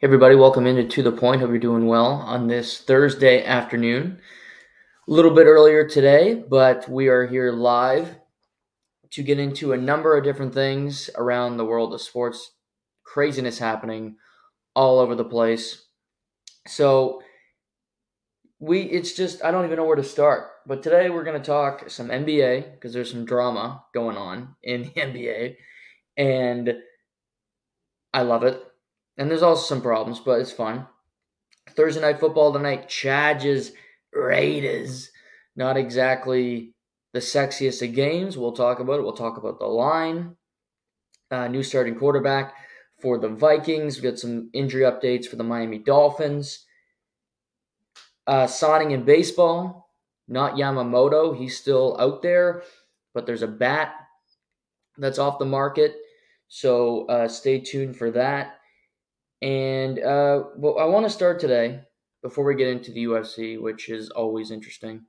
Hey everybody, welcome into To The Point. Hope you're doing well on this Thursday afternoon. A little bit earlier today, but we are here live to get into a number of different things around the world of sports. Craziness happening all over the place. So we it's just I don't even know where to start. But today we're going to talk some NBA because there's some drama going on in the NBA and I love it and there's also some problems, but it's fun. Thursday night football tonight, Chargers Raiders. Not exactly the sexiest of games. We'll talk about it. We'll talk about the line. Uh, new starting quarterback for the Vikings. We've got some injury updates for the Miami Dolphins. Uh, signing in baseball, not Yamamoto. He's still out there, but there's a bat that's off the market. So uh, stay tuned for that. And uh, well, I want to start today before we get into the UFC, which is always interesting.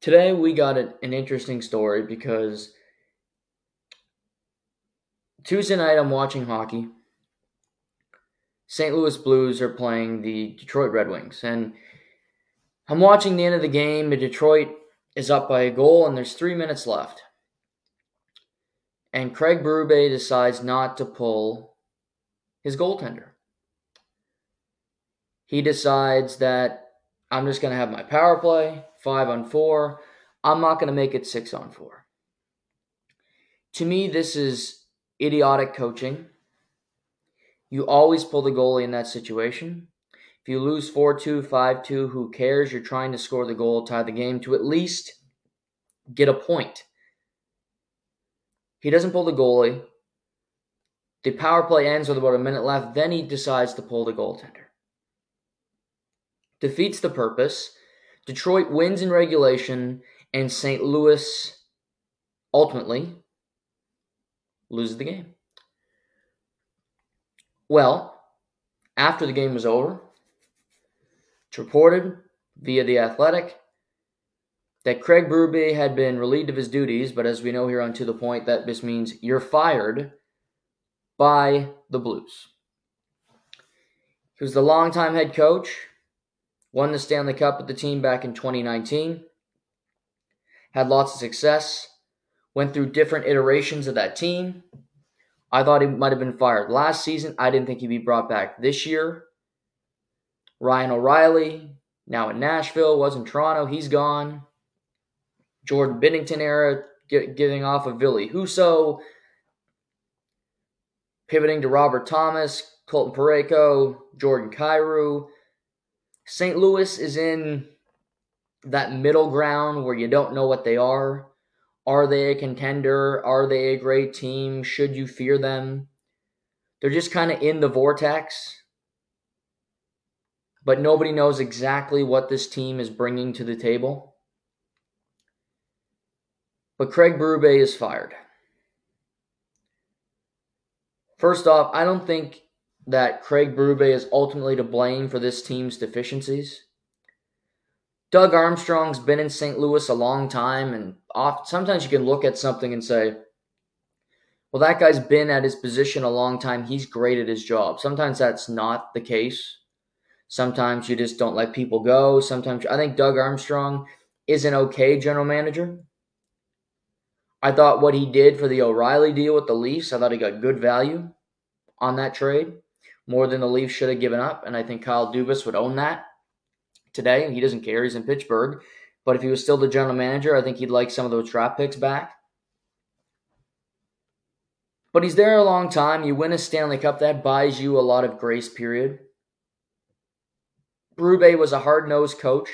Today we got an, an interesting story because Tuesday night I'm watching hockey. St. Louis Blues are playing the Detroit Red Wings, and I'm watching the end of the game. Detroit is up by a goal, and there's three minutes left. And Craig Berube decides not to pull his goaltender. He decides that I'm just going to have my power play, five on four. I'm not going to make it six on four. To me, this is idiotic coaching. You always pull the goalie in that situation. If you lose 4 2, 5 2, who cares? You're trying to score the goal, tie the game to at least get a point. He doesn't pull the goalie. The power play ends with about a minute left. Then he decides to pull the goaltender. Defeats the purpose. Detroit wins in regulation, and St. Louis ultimately loses the game. Well, after the game was over, it's reported via The Athletic that Craig Berube had been relieved of his duties, but as we know here on To The Point, that this means you're fired by the Blues. He was the longtime head coach, won the Stanley Cup with the team back in 2019, had lots of success, went through different iterations of that team. I thought he might have been fired last season. I didn't think he'd be brought back this year. Ryan O'Reilly, now in Nashville, was in Toronto. He's gone. Jordan Binnington era, get, giving off of Ville Husso, pivoting to Robert Thomas, Colton Parayko, Jordan Kyrou. St. Louis is in that middle ground where you don't know what they are. Are they a contender? Are they a great team? Should you fear them? They're just kind of in the vortex. But nobody knows exactly what this team is bringing to the table. But Craig Berube is fired. First off, I don't think that Craig Berube is ultimately to blame for this team's deficiencies. Doug Armstrong's been in St. Louis a long time, and oft, sometimes you can look at something and say, well, that guy's been at his position a long time. He's great at his job. Sometimes that's not the case. Sometimes you just don't let people go. Sometimes I think Doug Armstrong is an okay general manager. I thought what he did for the O'Reilly deal with the Leafs, I thought he got good value on that trade, more than the Leafs should have given up. And I think Kyle Dubas would own that today. He doesn't care. He's in Pittsburgh. But if he was still the general manager, I think he'd like some of those draft picks back. But he's there a long time. You win a Stanley Cup, that buys you a lot of grace period. Berube was a hard nosed coach,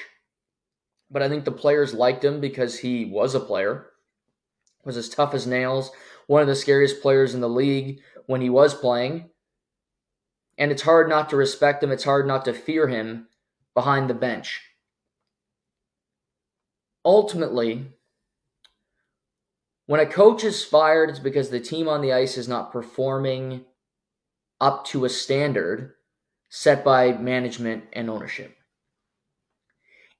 but I think the players liked him because he was a player was as tough as nails, one of the scariest players in the league when he was playing. And it's hard not to respect him, it's hard not to fear him behind the bench. Ultimately, when a coach is fired, it's because the team on the ice is not performing up to a standard set by management and ownership.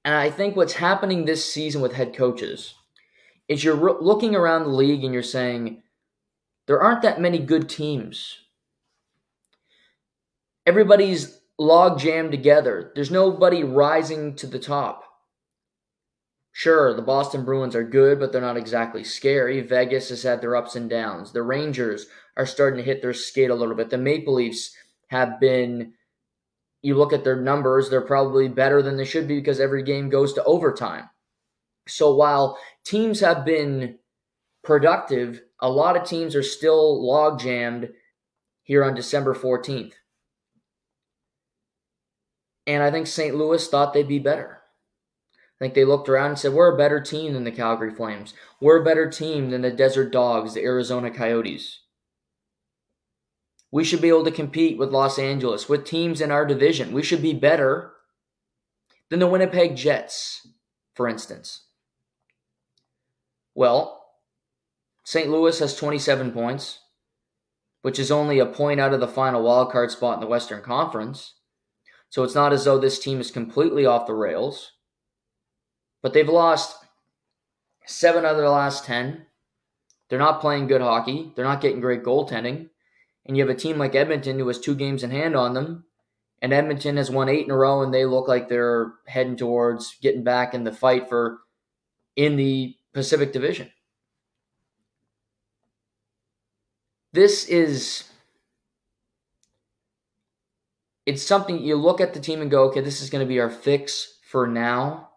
And I think what's happening this season with head coaches is you're re- looking around the league and you're saying there aren't that many good teams everybody's log jammed together. There's nobody rising to the top. Sure, the Boston Bruins are good, but they're not exactly scary. Vegas has had their ups and downs. The Rangers are starting to hit their skate a little bit. The Maple Leafs have been, you look at their numbers, they're probably better than they should be because every game goes to overtime. So while teams have been productive, a lot of teams are still log jammed here on December 14th. And I think St. Louis thought they'd be better. I think they looked around and said, We're a better team than the Calgary Flames. We're a better team than the Desert Dogs, the Arizona Coyotes. We should be able to compete with Los Angeles, with teams in our division. We should be better than the Winnipeg Jets, for instance. Well, St. Louis has 27 points, which is only a point out of the final wildcard spot in the Western Conference. So it's not as though this team is completely off the rails. But they've lost seven out of their last 10. They're not playing good hockey. They're not getting great goaltending. And you have a team like Edmonton who has two games in hand on them. And Edmonton has won eight in a row, and they look like they're heading towards getting back in the fight for in the Pacific Division. This is it's something you look at the team and go, okay, this is going to be our fix for now.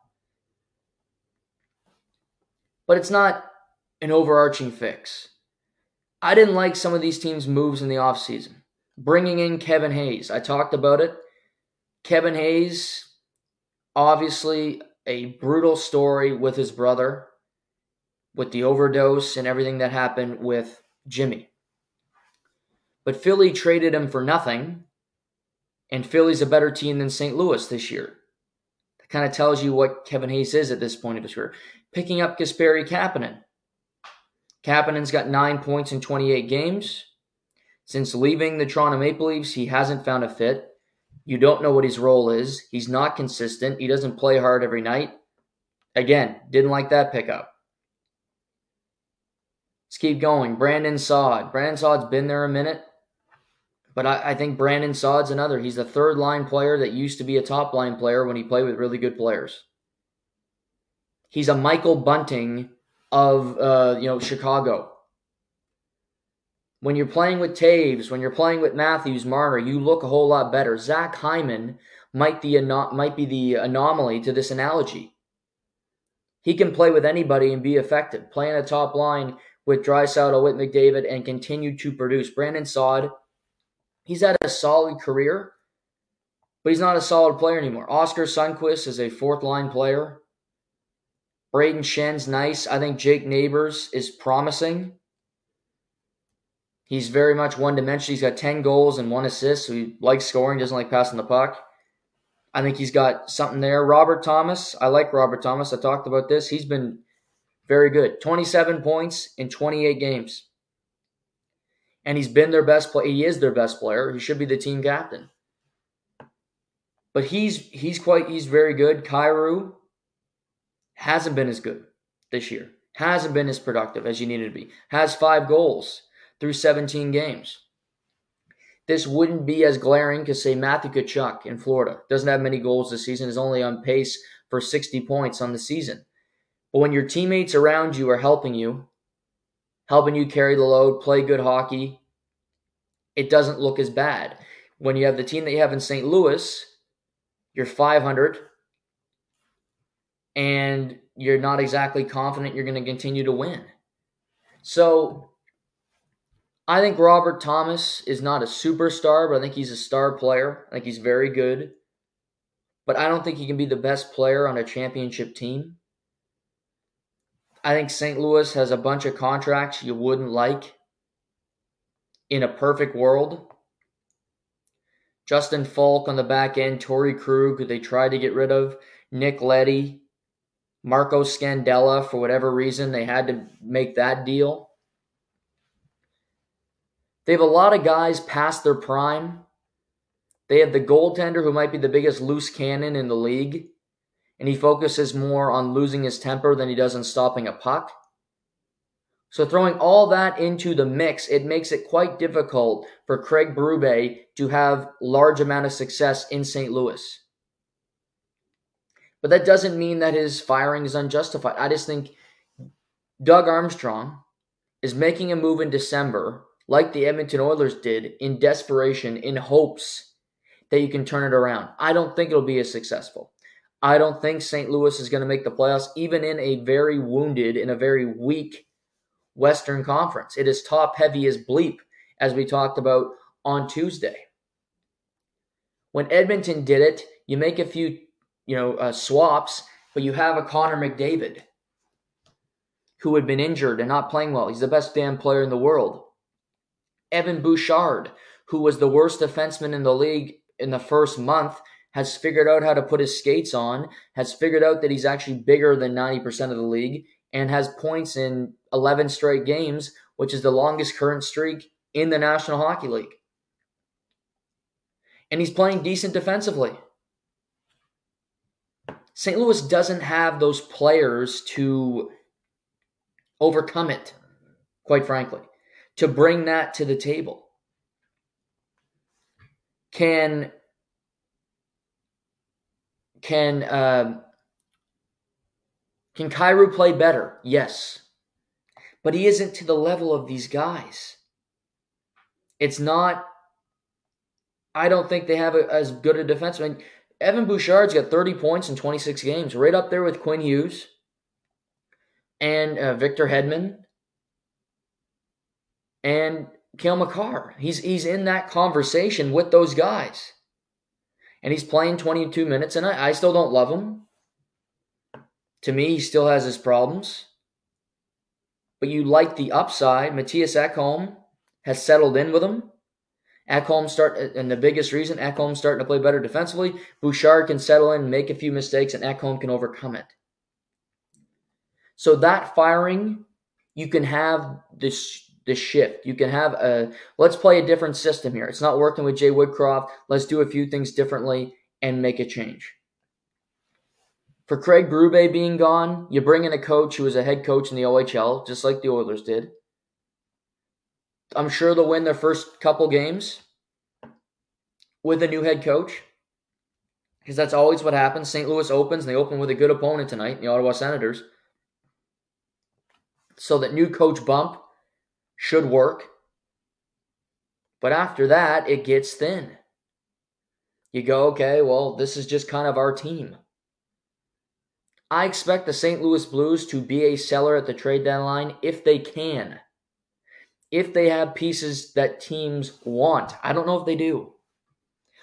but it's not an overarching fix. I didn't like some of these teams' moves in the offseason. Bringing in Kevin Hayes, I talked about it. Kevin Hayes, obviously a brutal story with his brother, with the overdose and everything that happened with Jimmy. But Philly traded him for nothing, and Philly's a better team than St. Louis this year. That kind of tells you what Kevin Hayes is at this point of his career picking up Kasperi Kapanen. Kapanen's got nine points in 28 games. Since leaving the Toronto Maple Leafs, he hasn't found a fit. You don't know what his role is. He's not consistent. He doesn't play hard every night. Again, didn't like that pickup. Let's keep going. Brandon Saad. Brandon Saad's been there a minute, but I, I think Brandon Saad's another. He's the third line player that used to be a top line player when he played with really good players. He's a Michael Bunting of uh, you know Chicago. When you're playing with Toews, when you're playing with Matthews, Marner, you look a whole lot better. Zach Hyman might be might be the anomaly to this analogy. He can play with anybody and be effective. Playing a top line with Draisaitl, with McDavid, and continue to produce. Brandon Saad, he's had a solid career, but he's not a solid player anymore. Oskar Sundqvist is a fourth line player. Braden Schenn's nice. I think Jake Neighbors is promising. He's very much one dimensional. He's got 10 goals and one assist, so he likes scoring, doesn't like passing the puck. I think he's got something there. Robert Thomas, I like Robert Thomas. I talked about this. He's been very good. 27 points in 28 games. And he's been their best player. He is their best player. He should be the team captain. But he's he's quite he's very good. Kyrou, hasn't been as good this year, hasn't been as productive as you needed to be, has five goals through 17 games. This wouldn't be as glaring because, say, Matthew Tkachuk in Florida doesn't have many goals this season, is only on pace for 60 points on the season. But when your teammates around you are helping you, helping you carry the load, play good hockey, it doesn't look as bad. When you have the team that you have in St. Louis, you're 500, and you're not exactly confident you're going to continue to win. So I think Robert Thomas is not a superstar, but I think he's a star player. I think he's very good. But I don't think he can be the best player on a championship team. I think St. Louis has a bunch of contracts you wouldn't like in a perfect world. Justin Faulk on the back end, Torey Krug, who they tried to get rid of, Nick Leddy, Marco Scandella, for whatever reason, they had to make that deal. They have a lot of guys past their prime. They have the goaltender who might be the biggest loose cannon in the league, and he focuses more on losing his temper than he does on stopping a puck. So throwing all that into the mix, it makes it quite difficult for Craig Berube to have large amount of success in St. Louis. But that doesn't mean that his firing is unjustified. I just think Doug Armstrong is making a move in December, like the Edmonton Oilers did, in desperation, in hopes that you can turn it around. I don't think it'll be as successful. I don't think St. Louis is going to make the playoffs, even in a very wounded, in a very weak Western Conference. It is top heavy as bleep, as we talked about on Tuesday. When Edmonton did it, you make a few, you know, uh, swaps, but you have a Connor McDavid who had been injured and not playing well. He's the best damn player in the world. Evan Bouchard, who was the worst defenseman in the league in the first month, has figured out how to put his skates on, has figured out that he's actually bigger than 90% of the league, and has points in 11 straight games, which is the longest current streak in the National Hockey League. And he's playing decent defensively. St. Louis doesn't have those players to overcome it, quite frankly, to bring that to the table. Can can uh, can Kyrou play better? Yes, but he isn't to the level of these guys. It's not. I don't think they have a, as good a defenseman. Evan Bouchard's got 30 points in 26 games, right up there with Quinn Hughes and uh, Victor Hedman and Cale Makar. He's he's in that conversation with those guys. And he's playing 22 minutes, and I, I still don't love him. To me, he still has his problems. But you like the upside. Mattias Ekholm has settled in with him. Ekholm start, and the biggest reason Ekholm's starting to play better defensively. Bouchard can settle in, make a few mistakes, and Ekholm can overcome it. So that firing, you can have this this shift. You can have a let's play a different system here. It's not working with Jay Woodcroft. Let's do a few things differently and make a change. For Craig Berube being gone, you bring in a coach who was a head coach in the OHL, just like the Oilers did. I'm sure they'll win their first couple games with a new head coach. Because that's always what happens. St. Louis opens, and they open with a good opponent tonight, the Ottawa Senators. So that new coach bump should work. But after that, it gets thin. You go, okay, well, this is just kind of our team. I expect the St. Louis Blues to be a seller at the trade deadline if they can. If they have pieces that teams want. I don't know if they do.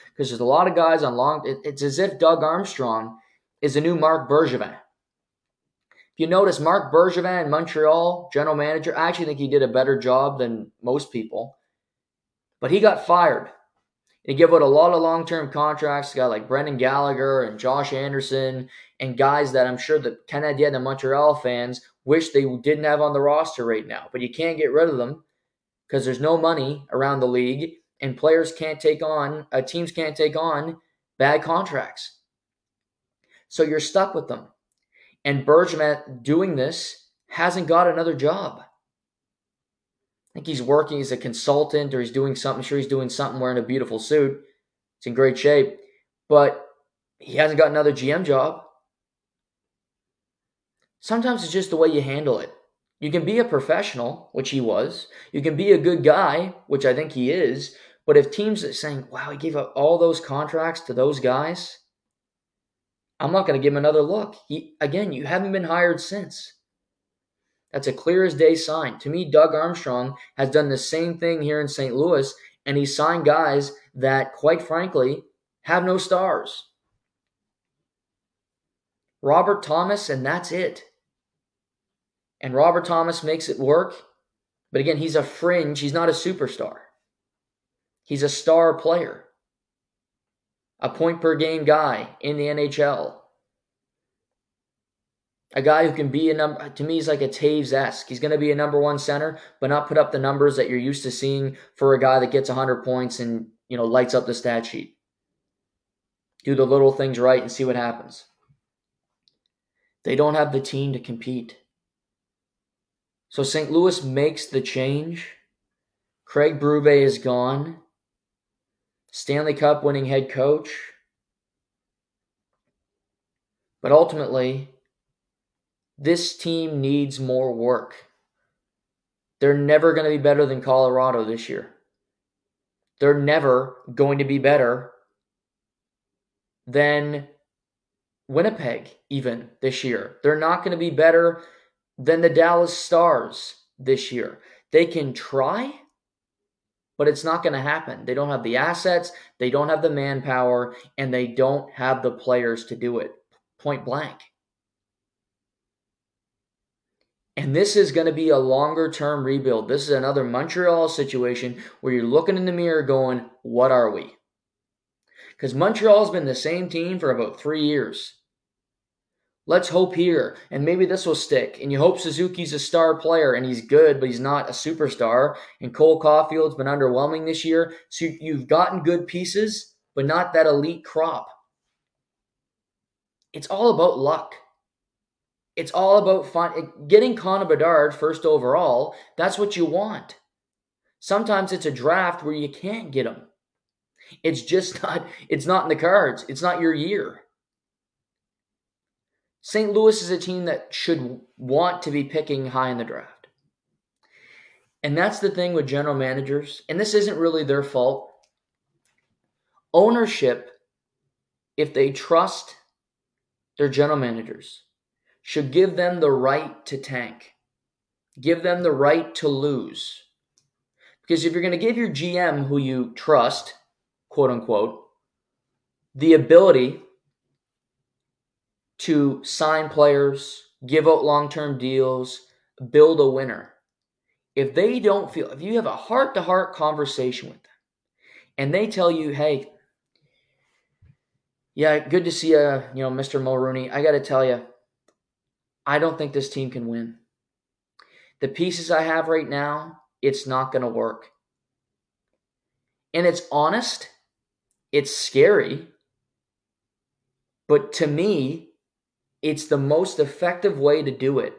Because there's a lot of guys on long. It's as if Doug Armstrong is a new Marc Bergevin. If you notice, Marc Bergevin in Montreal, general manager, I actually think he did a better job than most people. But he got fired. He gave out a lot of long term contracts guys like Brendan Gallagher and Josh Anderson and guys that I'm sure the Canadiens and Montreal fans wish they didn't have on the roster right now. But you can't get rid of them because there's no money around the league and players can't take on, uh, teams can't take on bad contracts. So you're stuck with them. And Bergman, doing this hasn't got another job. I think he's working as a consultant or he's doing something. I'm sure he's doing something wearing a beautiful suit. It's in great shape. But he hasn't got another GM job. Sometimes it's just the way you handle it. You can be a professional, which he was. You can be a good guy, which I think he is. But if teams are saying, wow, he gave up all those contracts to those guys, I'm not going to give him another look. He, again, you haven't been hired since. That's a clear as day sign. To me, Doug Armstrong has done the same thing here in St. Louis, and he signed guys that, quite frankly, have no stars. Robert Thomas, and that's it. And Robert Thomas makes it work. But again, he's a fringe. He's not a superstar. He's a star player a point per game guy in the NHL. A guy who can be a number, to me, he's like a Toews esque. He's going to be a number one center, but not put up the numbers that you're used to seeing for a guy that gets 100 points and, you know, lights up the stat sheet. Do the little things right and see what happens. They don't have the team to compete. So St. Louis makes the change. Craig Berube is gone. Stanley Cup winning head coach. But ultimately, this team needs more work. They're never going to be better than Colorado this year. They're never going to be better than Winnipeg, even this year. They're not going to be better than the Dallas Stars this year. They can try, but it's not going to happen. They don't have the assets, they don't have the manpower, and they don't have the players to do it. Point blank. And this is going to be a longer term rebuild. This is another Montreal situation where you're looking in the mirror going, what are we? Because Montreal's been the same team for about three years. Let's hope here, and maybe this will stick. And you hope Suzuki's a star player, and he's good, but he's not a superstar. And Cole Caufield's been underwhelming this year. So you've gotten good pieces, but not that elite crop. It's all about luck. It's all about fun. Getting Connor Bedard first overall, that's what you want. Sometimes it's a draft where you can't get him. It's just not, it's not in the cards. It's not your year. St. Louis is a team that should want to be picking high in the draft. And that's the thing with general managers, and this isn't really their fault. Ownership, if they trust their general managers, should give them the right to tank, give them the right to lose. Because if you're going to give your GM, who you trust, quote unquote, the ability to sign players, give out long term deals, build a winner. If they don't feel, if you have a heart to heart conversation with them and they tell you, hey, yeah, good to see you, you know, Mr. Mulrooney. I got to tell you, I don't think this team can win. The pieces I have right now, it's not going to work. And it's honest, it's scary, but to me, it's the most effective way to do it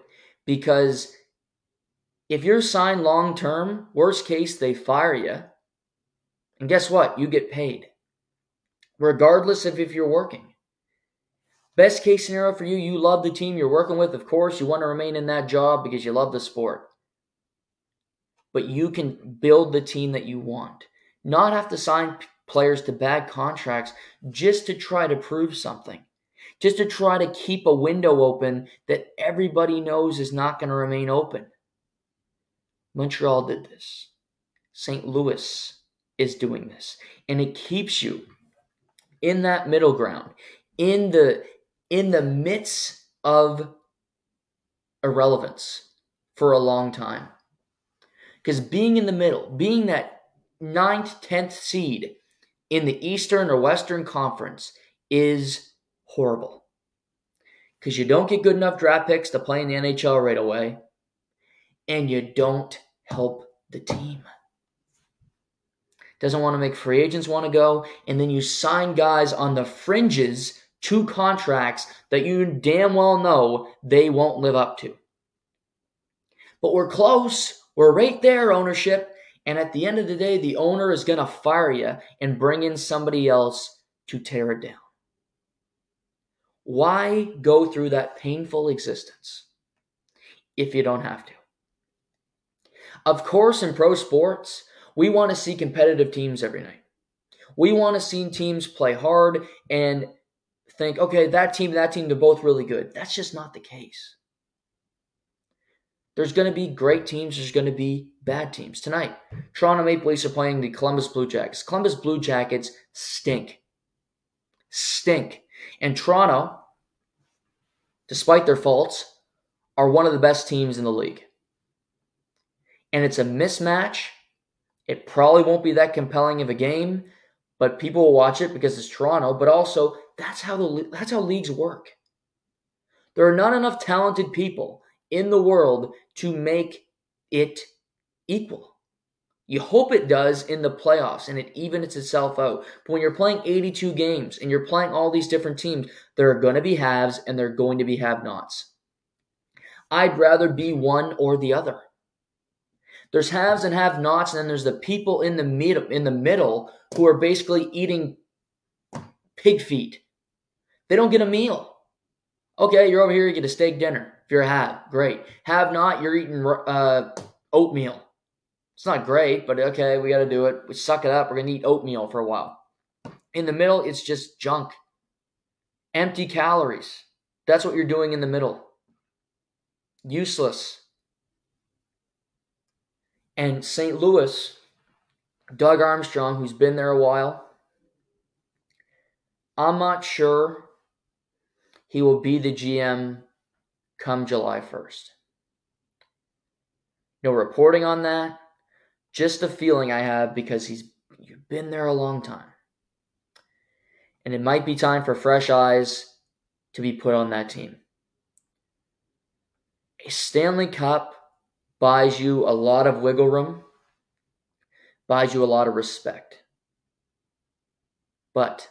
because if you're signed long term, worst case, they fire you. And guess what? You get paid, regardless of if you're working. Best case scenario for you, you love the team you're working with. Of course, you want to remain in that job because you love the sport. But you can build the team that you want, not have to sign players to bad contracts just to try to prove something just to try to keep a window open that everybody knows is not going to remain open. Montreal did this. St. Louis is doing this. And it keeps you in that middle ground, in the in the midst of irrelevance for a long time. Because being in the middle, being that ninth, tenth seed in the Eastern or Western Conference is horrible. Because you don't get good enough draft picks to play in the NHL right away, and you don't help the team. Doesn't want to make free agents want to go, and then you sign guys on the fringes to contracts that you damn well know they won't live up to. But we're close. We're right there, ownership. And at the end of the day, the owner is going to fire you and bring in somebody else to tear it down. Why go through that painful existence if you don't have to? Of course, in pro sports, we want to see competitive teams every night. We want to see teams play hard and think, okay, that team, that team, they're both really good. That's just not the case. There's going to be great teams, there's going to be bad teams. Tonight, Toronto Maple Leafs are playing the Columbus Blue Jackets. Columbus Blue Jackets stink. Stink. And Toronto, despite their faults, are one of the best teams in the league. And it's a mismatch. It probably won't be that compelling of a game, but people will watch it because it's Toronto, but also that's how the that's how leagues work. There are not enough talented people in the world to make it equal. You hope it does in the playoffs and it evens itself out. But when you're playing 82 games and you're playing all these different teams, there are going to be haves and there are going to be have nots. I'd rather be one or the other. There's haves and have nots, and then there's the people in the middle in the middle who are basically eating pig feet. They don't get a meal. Okay, you're over here, you get a steak dinner. If you're a have, great. Have not, you're eating uh, oatmeal. It's not great, but okay, we got to do it. We suck it up. We're gonna eat oatmeal for a while. In the middle, it's just junk, empty calories. That's what you're doing in the middle. Useless. And St. Louis, Doug Armstrong, who's been there a while, I'm not sure he will be the GM come July 1st. No reporting on that. Just a feeling I have because he's you've been there a long time. And it might be time for fresh eyes to be put on that team. A Stanley Cup buys you a lot of wiggle room, buys you a lot of respect. But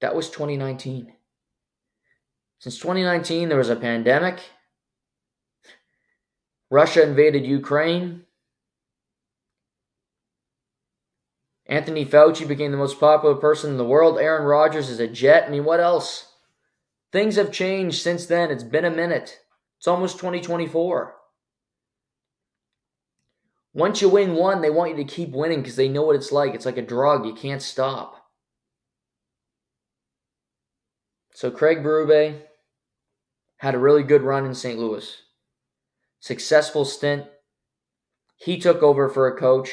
that was 2019. Since 2019, there was a pandemic. Russia invaded Ukraine. Anthony Fauci became the most popular person in the world. Aaron Rodgers is a jet. I mean, what else? Things have changed since then. It's been a minute. It's almost 2024. Once you win one, they want you to keep winning because they know what it's like. It's like a drug. You can't stop. So Craig Berube had a really good run in St. Louis. Successful stint. He took over for a coach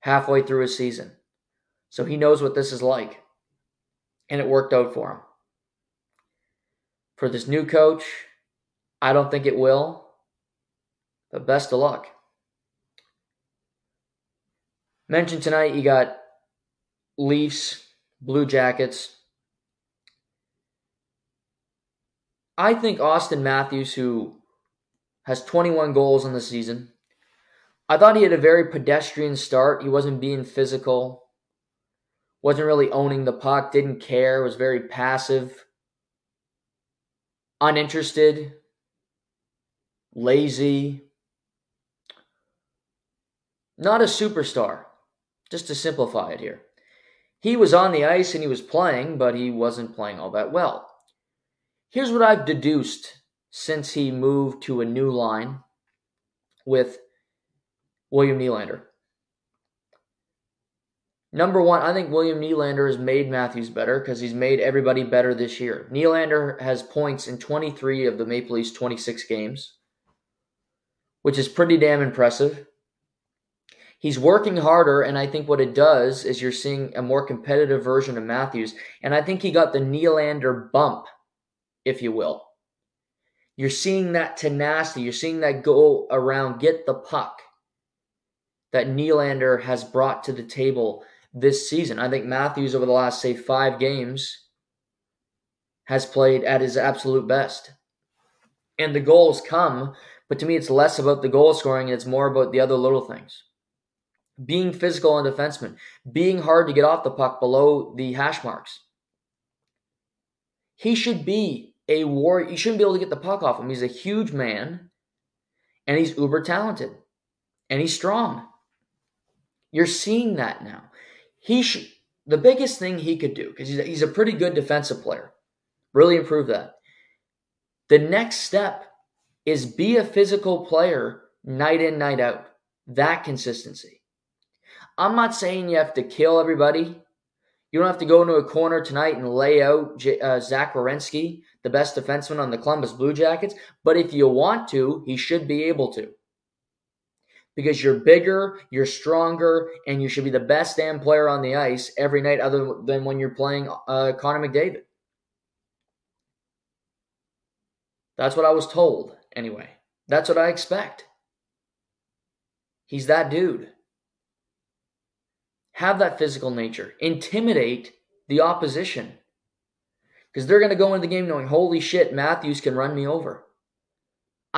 halfway through his season. So he knows what this is like. And it worked out for him. For this new coach, I don't think it will. But best of luck. Mentioned tonight, you got Leafs, Blue Jackets. I think Auston Matthews, who has 21 goals in the season, I thought he had a very pedestrian start. He wasn't being physical, wasn't really owning the puck, didn't care, was very passive, uninterested, lazy. Not a superstar, just to simplify it here. He was on the ice and he was playing, but he wasn't playing all that well. Here's what I've deduced since he moved to a new line with William Nylander. Number one, I think William Nylander has made Matthews better because he's made everybody better this year. Nylander has points in 23 of the Maple Leafs 26 games, which is pretty damn impressive. He's working harder, and I think what it does is you're seeing a more competitive version of Matthews. And I think he got the Nylander bump, if you will. You're seeing that tenacity, you're seeing that go around, get the puck that Nylander has brought to the table this season. I think Matthews, over the last, say, five games, has played at his absolute best. And the goals come, but to me, it's less about the goal scoring and it's more about the other little things. Being physical on defensemen, being hard to get off the puck below the hash marks. He should be a war. You shouldn't be able to get the puck off him. He's a huge man, and he's uber talented, and he's strong. You're seeing that now. He should, the biggest thing he could do, because he's, he's a pretty good defensive player, really improve that. The next step is be a physical player night in, night out. That consistency. I'm not saying you have to kill everybody. You don't have to go into a corner tonight and lay out J- uh, Zach Werenski, the best defenseman on the Columbus Blue Jackets. But if you want to, he should be able to because you're bigger, you're stronger, and you should be the best damn player on the ice every night, other than when you're playing uh, Connor McDavid. That's what I was told, anyway. That's what I expect. He's that dude. Have that physical nature. Intimidate the opposition. Because they're going to go into the game knowing, holy shit, Matthews can run me over.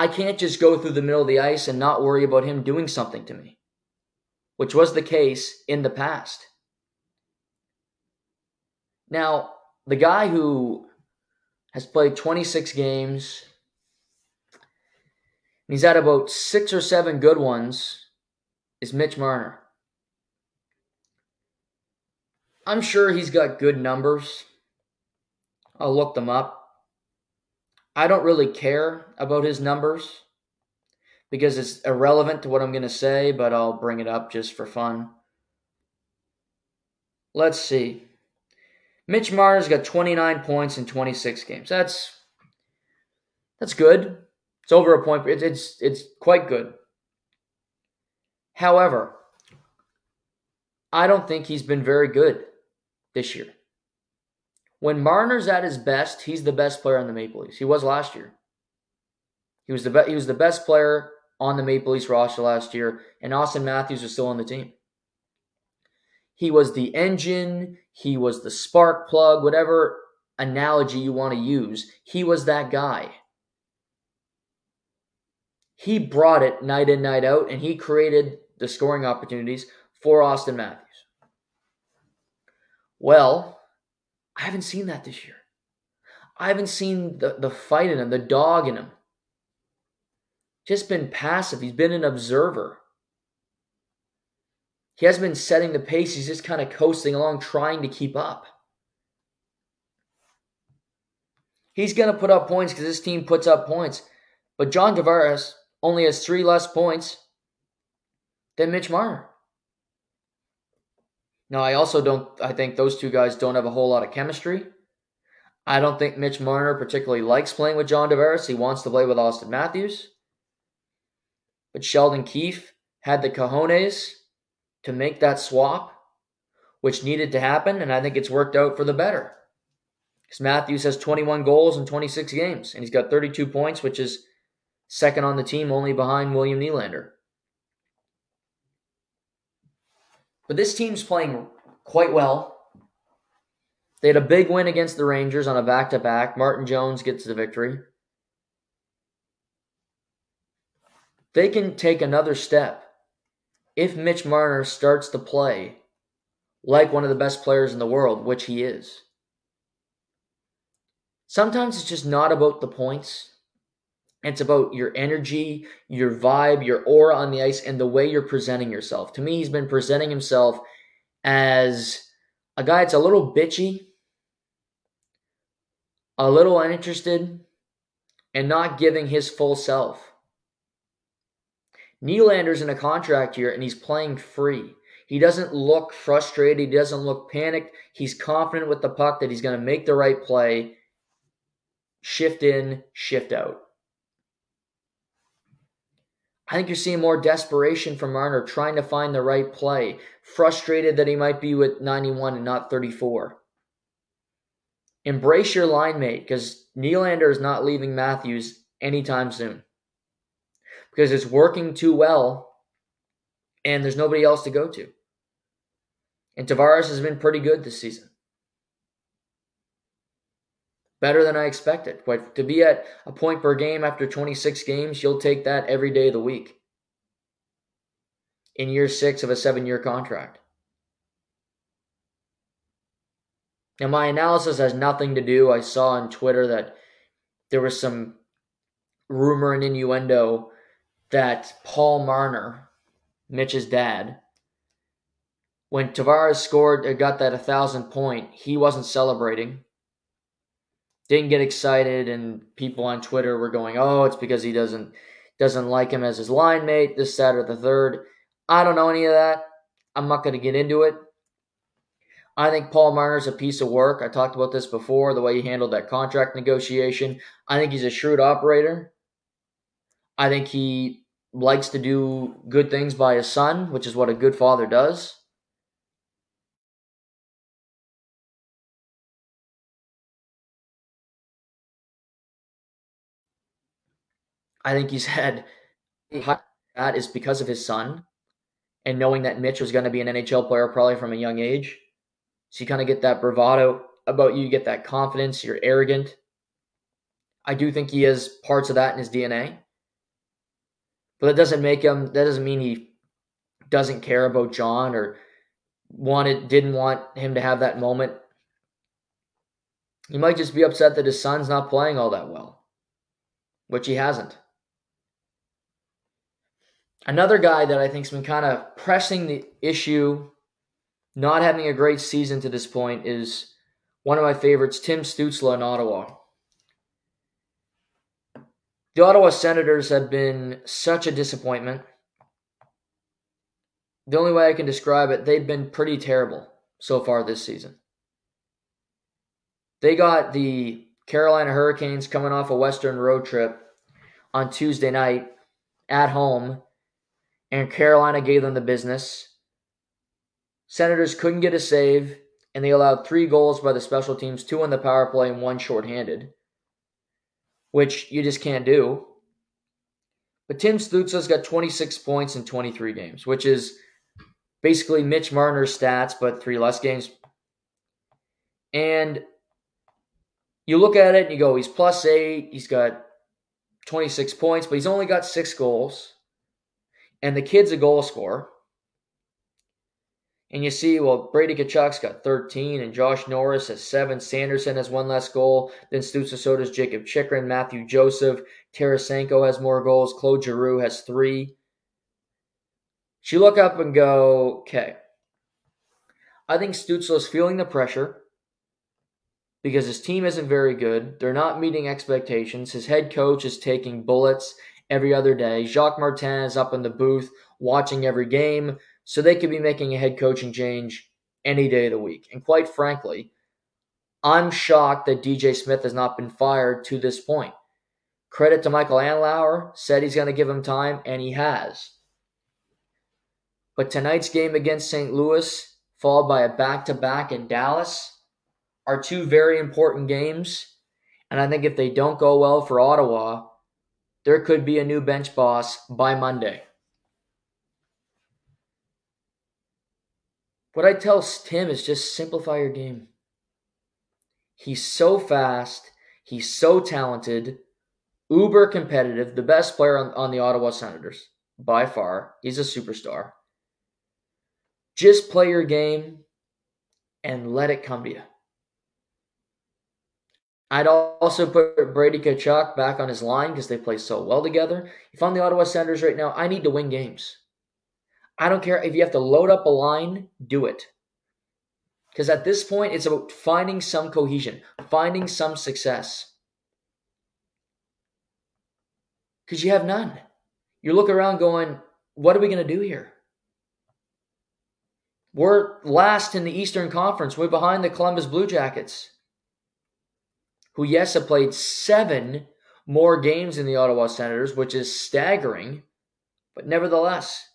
I can't just go through the middle of the ice and not worry about him doing something to me, which was the case in the past. Now, the guy who has played 26 games, and he's had about six or seven good ones, is Mitch Marner. I'm sure he's got good numbers. I'll look them up. I don't really care about his numbers because it's irrelevant to what I'm going to say, but I'll bring it up just for fun. Let's see. Mitch Marner's got 29 points in 26 games. That's that's good. It's over a point. It's it's, it's quite good. However, I don't think he's been very good this year. When Marner's at his best, he's the best player on the Maple Leafs. He was last year. He was the be- he was the best player on the Maple Leafs roster last year, and Auston Matthews was still on the team. He was the engine, he was the spark plug, whatever analogy you want to use. He was that guy. He brought it night in, night out, and he created the scoring opportunities for Auston Matthews. Well, I haven't seen that this year. I haven't seen the, the fight in him, the dog in him. Just been passive. He's been an observer. He hasn't been setting the pace. He's just kind of coasting along, trying to keep up. He's going to put up points because this team puts up points. But John Tavares only has three less points than Mitch Marner. Now, I also don't, I think those two guys don't have a whole lot of chemistry. I don't think Mitch Marner particularly likes playing with John Tavares. He wants to play with Auston Matthews. But Sheldon Keefe had the cojones to make that swap, which needed to happen, and I think it's worked out for the better. Because Matthews has 21 goals in 26 games, and he's got 32 points, which is second on the team, only behind William Nylander. But this team's playing quite well. They had a big win against the Rangers on a back to back. Martin Jones gets the victory. They can take another step if Mitch Marner starts to play like one of the best players in the world, which he is. Sometimes it's just not about the points. It's about your energy, your vibe, your aura on the ice, and the way you're presenting yourself. To me, he's been presenting himself as a guy that's a little bitchy, a little uninterested, and not giving his full self. Nylander's in a contract here and he's playing free. He doesn't look frustrated. He doesn't look panicked. He's confident with the puck that he's going to make the right play, shift in, shift out. I think you're seeing more desperation from Marner trying to find the right play, frustrated that he might be with 91 and not 34. Embrace your line mate because Nylander is not leaving Matthews anytime soon because it's working too well and there's nobody else to go to. And Tavares has been pretty good this season better than I expected. But to be at a point per game after 26 games, you'll take that every day of the week in year six of a seven year contract. Now, my analysis has nothing to do. I saw on Twitter that there was some rumor and innuendo that Paul Marner, Mitch's dad, when Tavares scored, got that 1,000 point, he wasn't celebrating didn't get excited, and people on Twitter were going, "Oh, it's because he doesn't doesn't like him as his line mate." This, that, or the third. I don't know any of that. I'm not going to get into it. I think Paul Marner's a piece of work. I talked about this before, the way he handled that contract negotiation. I think he's a shrewd operator. I think he likes to do good things by his son, which is what a good father does. I think he's had that is because of his son and knowing that Mitch was going to be an NHL player probably from a young age. So you kind of get that bravado about you, you get that confidence, you're arrogant. I do think he has parts of that in his DNA. But that doesn't make him that doesn't mean he doesn't care about John or wanted didn't want him to have that moment. He might just be upset that his son's not playing all that well, which he hasn't. Another guy that I think's been kind of pressing the issue, not having a great season to this point, is one of my favorites, Tim Stützle in Ottawa. The Ottawa Senators have been such a disappointment. The only way I can describe it, they've been pretty terrible so far this season. They got the Carolina Hurricanes coming off a Western road trip on Tuesday night at home, and Carolina gave them the business. Senators couldn't get a save, and they allowed three goals by the special teams, two on the power play and one shorthanded, which you just can't do. But Tim Stützle's got 26 points in 23 games, which is basically Mitch Marner's stats, but three less games. And you look at it and you go, he's plus eight, he's got 26 points, but he's only got six goals. And the kid's a goal scorer. And you see, well, Brady Tkachuk's got 13, and Josh Norris has seven. Sanderson has one less goal than Stützle. does Jakob Chychrun, Mathieu Joseph. Tarasenko has more goals. Claude Giroux has three. You look up and go, okay. I think Stützle's feeling the pressure because his team isn't very good. They're not meeting expectations. His head coach is taking bullets every other day. Jacques Martin is up in the booth watching every game, so they could be making a head coaching change any day of the week. And quite frankly, I'm shocked that DJ Smith has not been fired to this point. Credit to Michael Andlauer, said he's going to give him time, and he has. But tonight's game against St. Louis, followed by a back to back in Dallas, are two very important games. And I think if they don't go well for Ottawa, there could be a new bench boss by Monday. What I tell Tim is just simplify your game. He's so fast, he's so talented, uber competitive, the best player on, on the Ottawa Senators by far. He's a superstar. Just play your game and let it come to you. I'd also put Brady Tkachuk back on his line because they play so well together. If I'm the Ottawa Senators right now, I need to win games. I don't care if you have to load up a line, do it. Because at this point, it's about finding some cohesion, finding some success. Because you have none. You look around going, what are we going to do here? We're last in the Eastern Conference. We're behind the Columbus Blue Jackets who, yes, have played seven more games in the Ottawa Senators, which is staggering, but nevertheless,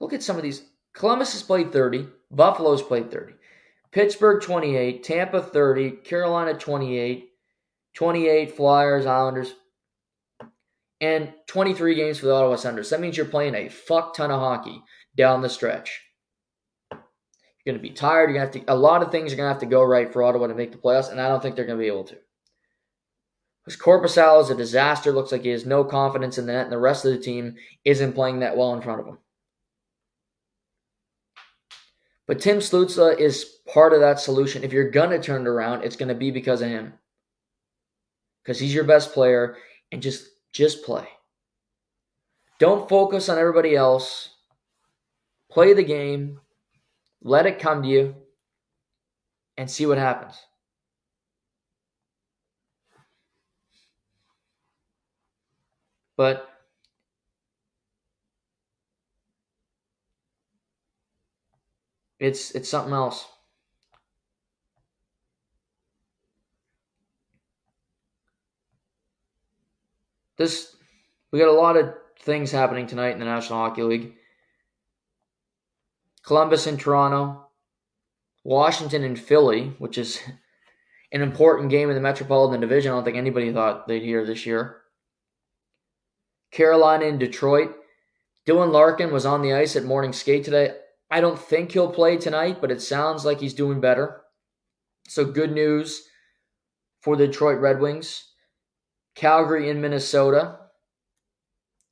look at some of these. Columbus has played 30, Buffalo's played 30, Pittsburgh 28, Tampa 30, Carolina 28, 28 Flyers, Islanders, and 23 games for the Ottawa Senators. That means you're playing a fuck ton of hockey down the stretch going to be tired. You're going to have to, a lot of things are going to have to go right for Ottawa to make the playoffs, and I don't think they're going to be able to. Because Korpisalo is a disaster. Looks like he has no confidence in the net, and the rest of the team isn't playing that well in front of him. But Tim Stützle is part of that solution. If you're going to turn it around, it's going to be because of him. Because he's your best player, and just just play. Don't focus on everybody else. Play the game. Let it come to you and see what happens. But it's it's something else. This we got a lot of things happening tonight in the National Hockey League. Columbus and Toronto, Washington and Philly, which is an important game in the Metropolitan Division. I don't think anybody thought they'd hear this year. Carolina and Detroit. Dylan Larkin was on the ice at morning skate today. I don't think he'll play tonight, but it sounds like he's doing better. So good news for the Detroit Red Wings. Calgary in Minnesota.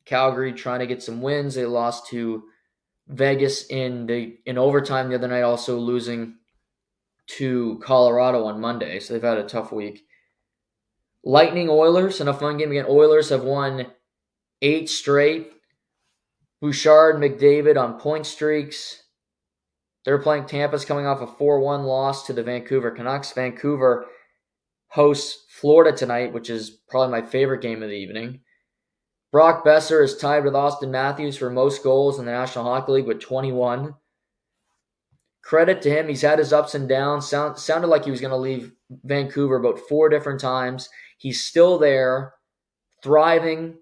Calgary trying to get some wins. They lost to Vegas in the in overtime the other night, also losing to Colorado on Monday, so they've had a tough week. Lightning Oilers a fun game again. Oilers have won eight straight. Bouchard McDavid on point streaks. They're playing Tampa's coming off a 4 1 loss to the Vancouver Canucks. Vancouver hosts Florida tonight, which is probably my favorite game of the evening. Brock Boeser is tied with Auston Matthews for most goals in the National Hockey League with 21. Credit to him, he's had his ups and downs. Sound, sounded like he was going to leave Vancouver about four different times. He's still there, thriving.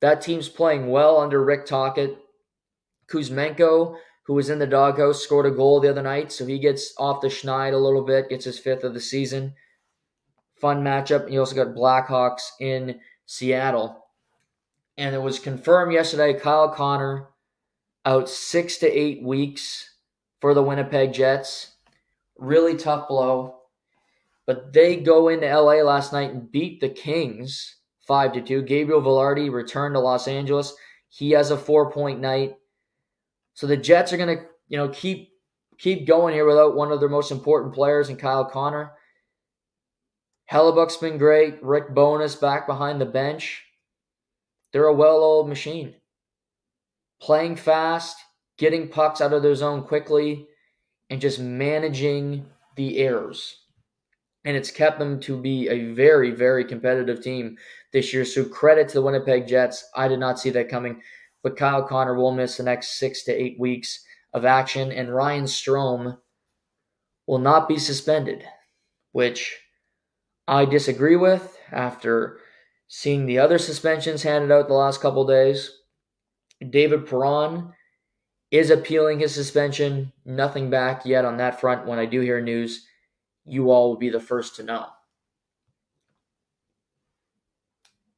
That team's playing well under Rick Tocchet. Kuzmenko, who was in the doghouse, scored a goal the other night, so he gets off the schneid a little bit, gets his fifth of the season. Fun matchup. You also got Blackhawks in Seattle. And it was confirmed yesterday Kyle Connor out six to eight weeks for the Winnipeg Jets. Really tough blow. But they go into LA last night and beat the Kings 5 to 2. Gabriel Vilardi returned to Los Angeles. He has a 4-point night. So the Jets are going to, you know, keep keep going here without one of their most important players in Kyle Connor. Hellebuyck's been great. Rick Bowness back behind the bench. They're a well oiled machine. Playing fast, getting pucks out of their zone quickly, and just managing the errors. And it's kept them to be a very, very competitive team this year. So credit to the Winnipeg Jets. I did not see that coming. But Kyle Connor will miss the next six to eight weeks of action, and Ryan Strome will not be suspended, which I disagree with after seeing the other suspensions handed out the last couple days. David Perron is appealing his suspension. Nothing back yet on that front. When I do hear news, you all will be the first to know.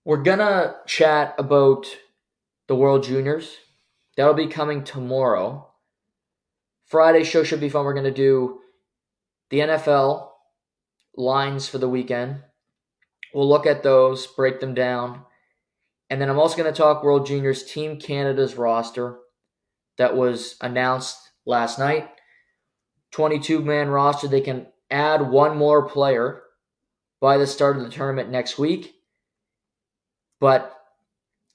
We're gonna chat about the World Juniors. That'll be coming tomorrow. Friday show should be fun. We're gonna do the NFL lines for the weekend. We'll look at those, break them down. And then I'm also going to talk World Juniors Team Canada's roster that was announced last night. 22 man roster. They can add one more player by the start of the tournament next week. But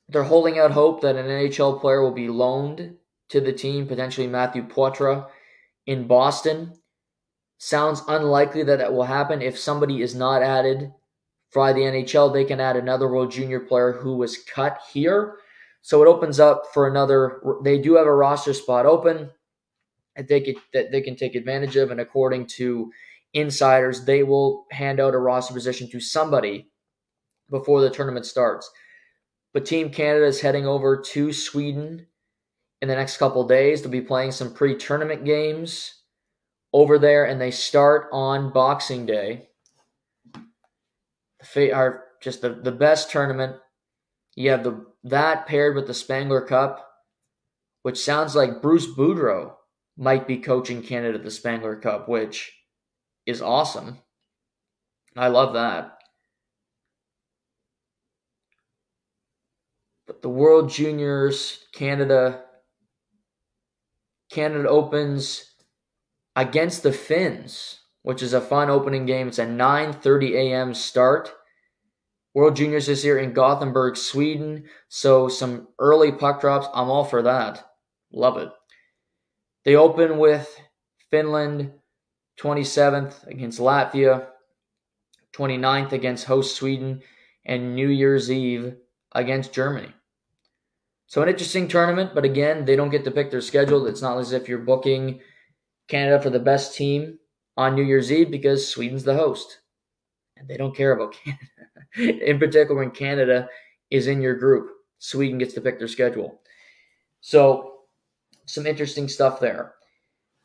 they're holding out hope that an NHL player will be loaned to the team, potentially Matthew Poitras in Boston. Sounds unlikely that that will happen if somebody is not added for the NHL, they can add another World Junior player who was cut here. So it opens up for another. They do have a roster spot open that they could, that they can take advantage of, and according to insiders, they will hand out a roster position to somebody before the tournament starts. But Team Canada is heading over to Sweden in the next couple days. They'll be playing some pre-tournament games over there, and they start on Boxing Day are just the, the best tournament. You have the that paired with the Spengler Cup, which sounds like Bruce Boudreau might be coaching Canada the Spengler Cup, which is awesome. I love that. But the World Juniors, Canada, Canada opens against the Finns which is a fun opening game. It's a 9:30 a.m. start. World Juniors this year in Gothenburg, Sweden. So some early puck drops. I'm all for that. Love it. They open with Finland 27th against Latvia, 29th against host Sweden, and New Year's Eve against Germany. So an interesting tournament, but again, they don't get to pick their schedule. It's not as if you're booking Canada for the best team on New Year's Eve because Sweden's the host. And they don't care about Canada. in particular, when Canada is in your group, Sweden gets to pick their schedule. So, some interesting stuff there.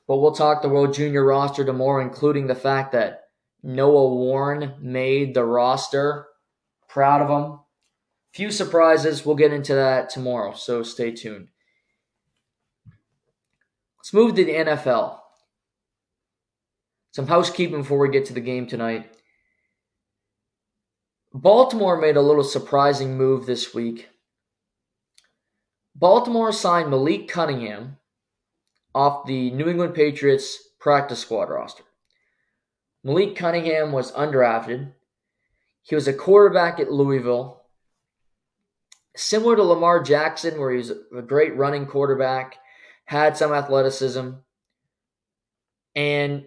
But we'll talk the World Junior roster tomorrow, including the fact that Noah Warren made the roster. Proud of him. Few surprises. We'll get into that tomorrow, so stay tuned. Let's move to the NFL. Some housekeeping before we get to the game tonight. Baltimore made a little surprising move this week. Baltimore signed Malik Cunningham off the New England Patriots practice squad roster. Malik Cunningham was undrafted. He was a quarterback at Louisville. similar to Lamar Jackson, where he was a great running quarterback, had some athleticism, and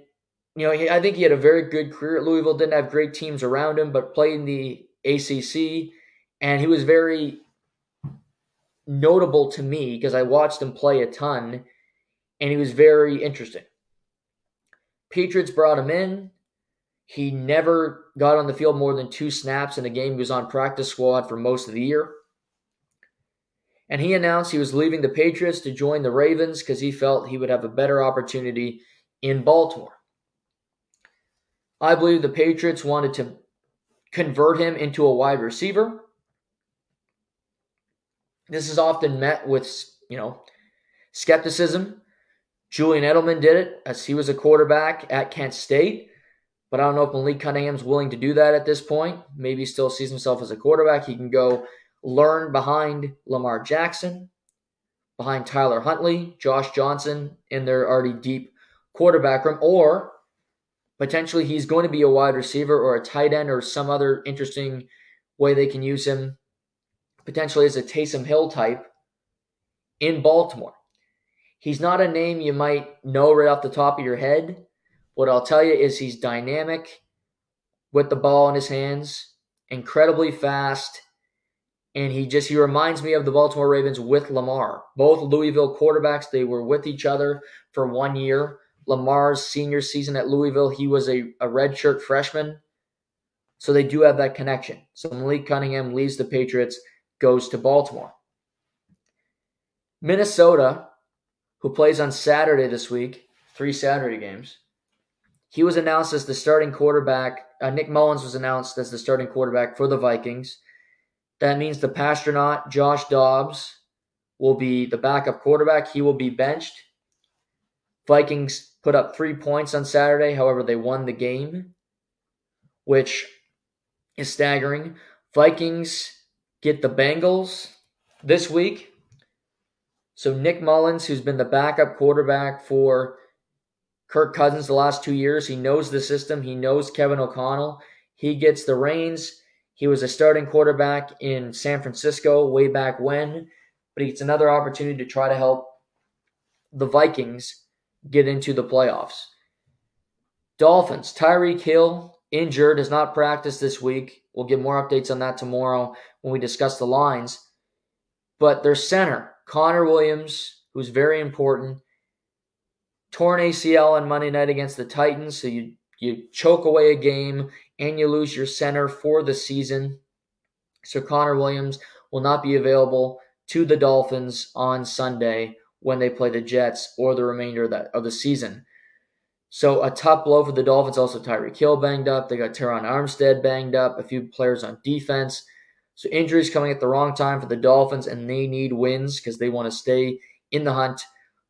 you know I think he had a very good career at Louisville. Didn't have great teams around him, but played in the ACC, and he was very notable to me because I watched him play a ton, and he was very interesting. Patriots brought him in. He never got on the field more than two snaps in a game. He was on practice squad for most of the year. And he announced he was leaving the Patriots to join the Ravens because he felt he would have a better opportunity in Baltimore. I believe the Patriots wanted to convert him into a wide receiver. This is often met with, you know, skepticism. Julian Edelman did it as he was a quarterback at Kent State. But I don't know if Malik Cunningham's willing to do that at this point. Maybe he still sees himself as a quarterback. He can go learn behind Lamar Jackson, behind Tyler Huntley, Josh Johnson in their already deep quarterback room, or potentially he's going to be a wide receiver or a tight end or some other interesting way they can use him, potentially as a Taysom Hill type in Baltimore. He's not a name you might know right off the top of your head. What I'll tell you is he's dynamic with the ball in his hands, incredibly fast, and he just he reminds me of the Baltimore Ravens with Lamar. Both Louisville quarterbacks, they were with each other for one year. Lamar's senior season at Louisville, he was a, a redshirt freshman. So they do have that connection. So Malik Cunningham leaves the Patriots, goes to Baltimore. Minnesota, who plays on Saturday this week, three Saturday games, he was announced as the starting quarterback. Uh, Nick Mullens was announced as the starting quarterback for the Vikings. That means the Passtronaut, Josh Dobbs, will be the backup quarterback. He will be benched. Vikings put up three points on Saturday. However, they won the game, which is staggering. Vikings get the Bengals this week. So Nick Mullens, who's been the backup quarterback for Kirk Cousins the last two years, he knows the system. He knows Kevin O'Connell. He gets the reins. He was a starting quarterback in San Francisco way back when, but he gets another opportunity to try to help the Vikings get into the playoffs. Dolphins, Tyreek Hill injured, does not practice this week. We'll get more updates on that tomorrow when we discuss the lines. But their center, Connor Williams, who's very important, torn ACL on Monday night against the Titans, so you you choke away a game and you lose your center for the season. So Connor Williams will not be available to the Dolphins on Sunday when they play the Jets or the remainder of, that, of the season. So a tough blow for the Dolphins. Also, Tyreek Hill banged up. They got Terron Armstead banged up. A few players on defense. So injuries coming at the wrong time for the Dolphins, and they need wins because they want to stay in the hunt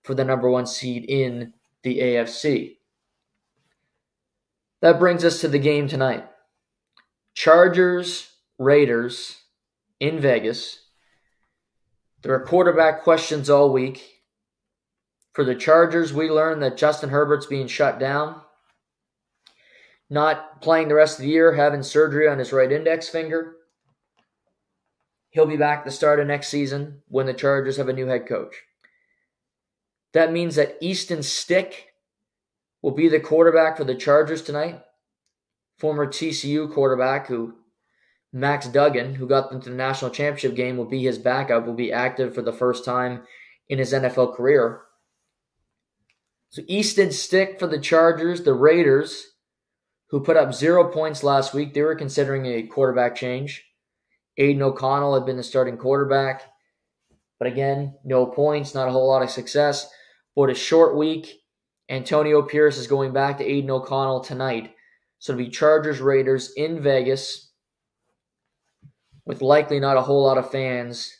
for the number one seed in the AFC. That brings us to the game tonight. Chargers, Raiders in Vegas. There are quarterback questions all week. For the Chargers, we learned that Justin Herbert's being shut down, not playing the rest of the year, having surgery on his right index finger. He'll be back the start of next season when the Chargers have a new head coach. That means that Easton Stick will be the quarterback for the Chargers tonight. Former TCU quarterback who Max Duggan, who got them to the national championship game, will be his backup, will be active for the first time in his NFL career. So Easton Stick for the Chargers, the Raiders, who put up zero points last week, they were considering a quarterback change. Aidan O'Connell had been the starting quarterback. But again, no points, not a whole lot of success. But a short week, Antonio Pierce is going back to Aidan O'Connell tonight. So it'll be Chargers Raiders in Vegas with likely not a whole lot of fans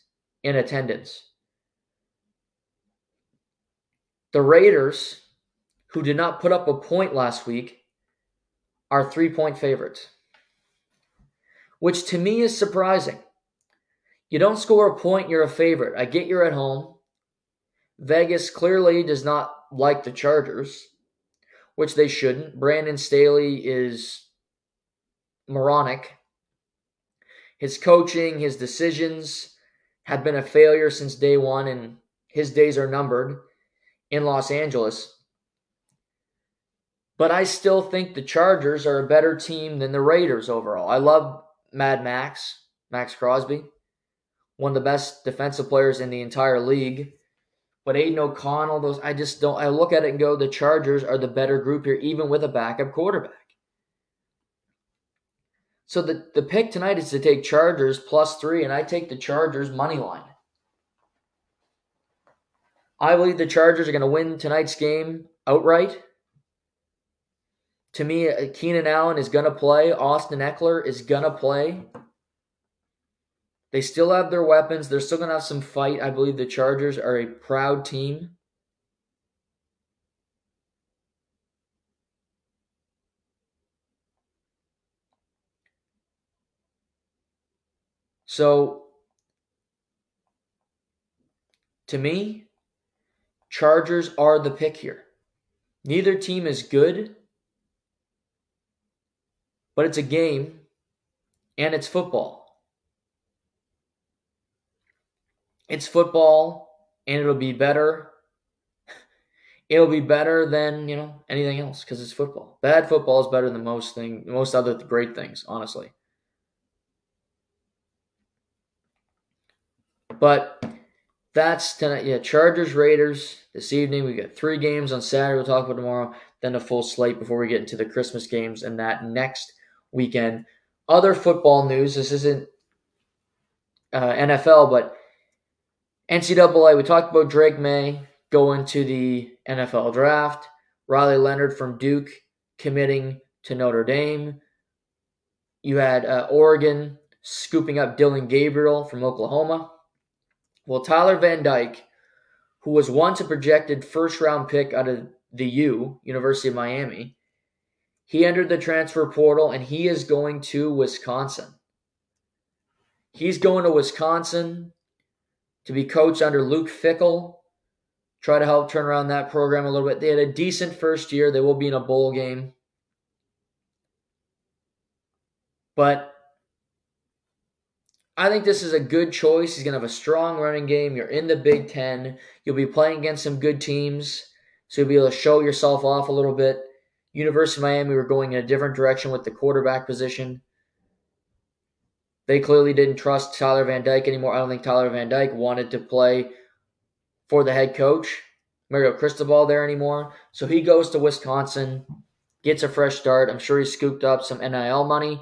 in attendance. The Raiders, who did not put up a point last week, are three point favorites, which to me is surprising. You don't score a point, you're a favorite. I get you're at home. Vegas clearly does not like the Chargers, which they shouldn't. Brandon Staley is moronic. His coaching, his decisions, have been a failure since day one, and his days are numbered in Los Angeles. But I still think the Chargers are a better team than the Raiders overall. I love Mad Max, Maxx Crosby, one of the best defensive players in the entire league. But Aidan O'Connell, those I just don't. I look at it and go, the Chargers are the better group here, even with a backup quarterback. So the, the pick tonight is to take Chargers plus three, and I take the Chargers money line. I believe the Chargers are going to win tonight's game outright. To me, uh, Keenan Allen is going to play. Austin Ekeler is going to play. They still have their weapons. They're still going to have some fight. I believe the Chargers are a proud team. So, to me, Chargers are the pick here. Neither team is good, but it's a game and it's football. It's football and it'll be better. It'll be better than, you know, anything else because it's football. Bad football is better than most thing most other great things, honestly. But that's tonight. Yeah, Chargers, Raiders this evening. We got three games on Saturday. We'll talk about tomorrow. Then a full slate before we get into the Christmas games and that next weekend. Other football news. This isn't uh, NFL, but NCAA. We talked about Drake Maye going to the NFL draft. Riley Leonard from Duke committing to Notre Dame. You had uh, Oregon scooping up Dillon Gabriel from Oklahoma. Well, Tyler Van Dyke, who was once a projected first round pick out of the U, University of Miami, he entered the transfer portal and he is going to Wisconsin. He's going to Wisconsin to be coached under Luke Fickell, try to help turn around that program a little bit. They had a decent first year. They will be in a bowl game. But I think this is a good choice. He's going to have a strong running game. You're in the Big Ten. You'll be playing against some good teams, so you'll be able to show yourself off a little bit. University of Miami were going in a different direction with the quarterback position. They clearly didn't trust Tyler Van Dyke anymore. I don't think Tyler Van Dyke wanted to play for the head coach, Mario Cristobal, there anymore. So he goes to Wisconsin, gets a fresh start. I'm sure he scooped up some NIL money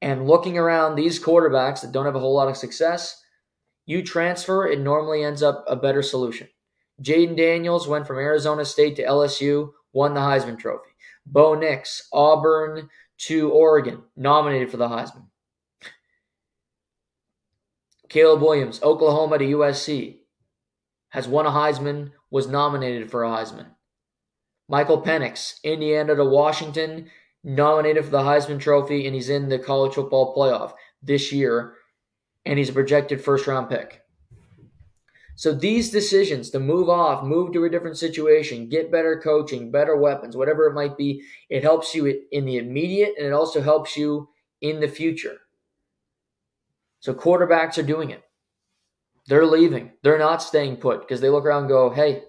and looking around these quarterbacks that don't have a whole lot of success, you transfer, it normally ends up a better solution. Jayden Daniels went from Arizona State to LSU, won the Heisman Trophy. Bo Nix, Auburn to Oregon, nominated for the Heisman. Caleb Williams, Oklahoma to USC, has won a Heisman, was nominated for a Heisman. Michael Penix, Indiana to Washington, nominated for the Heisman Trophy, and he's in the college football playoff this year, and he's a projected first round pick. So these decisions to move off, move to a different situation, get better coaching, better weapons, whatever it might be, it helps you in the immediate and it also helps you in the future. So quarterbacks are doing it. They're leaving. They're not staying put because they look around and go, hey,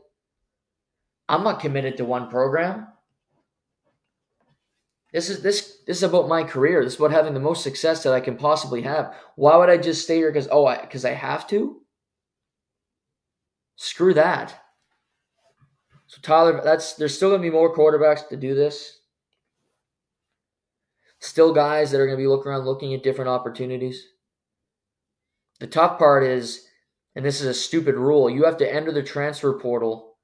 I'm not committed to one program. This is this this is about my career. This is about having the most success that I can possibly have. Why would I just stay here because oh I because I have to? Screw that. So Tyler, that's there's still gonna be more quarterbacks to do this. Still guys that are gonna be looking around looking at different opportunities. The tough part is, and this is a stupid rule, you have to enter the transfer portal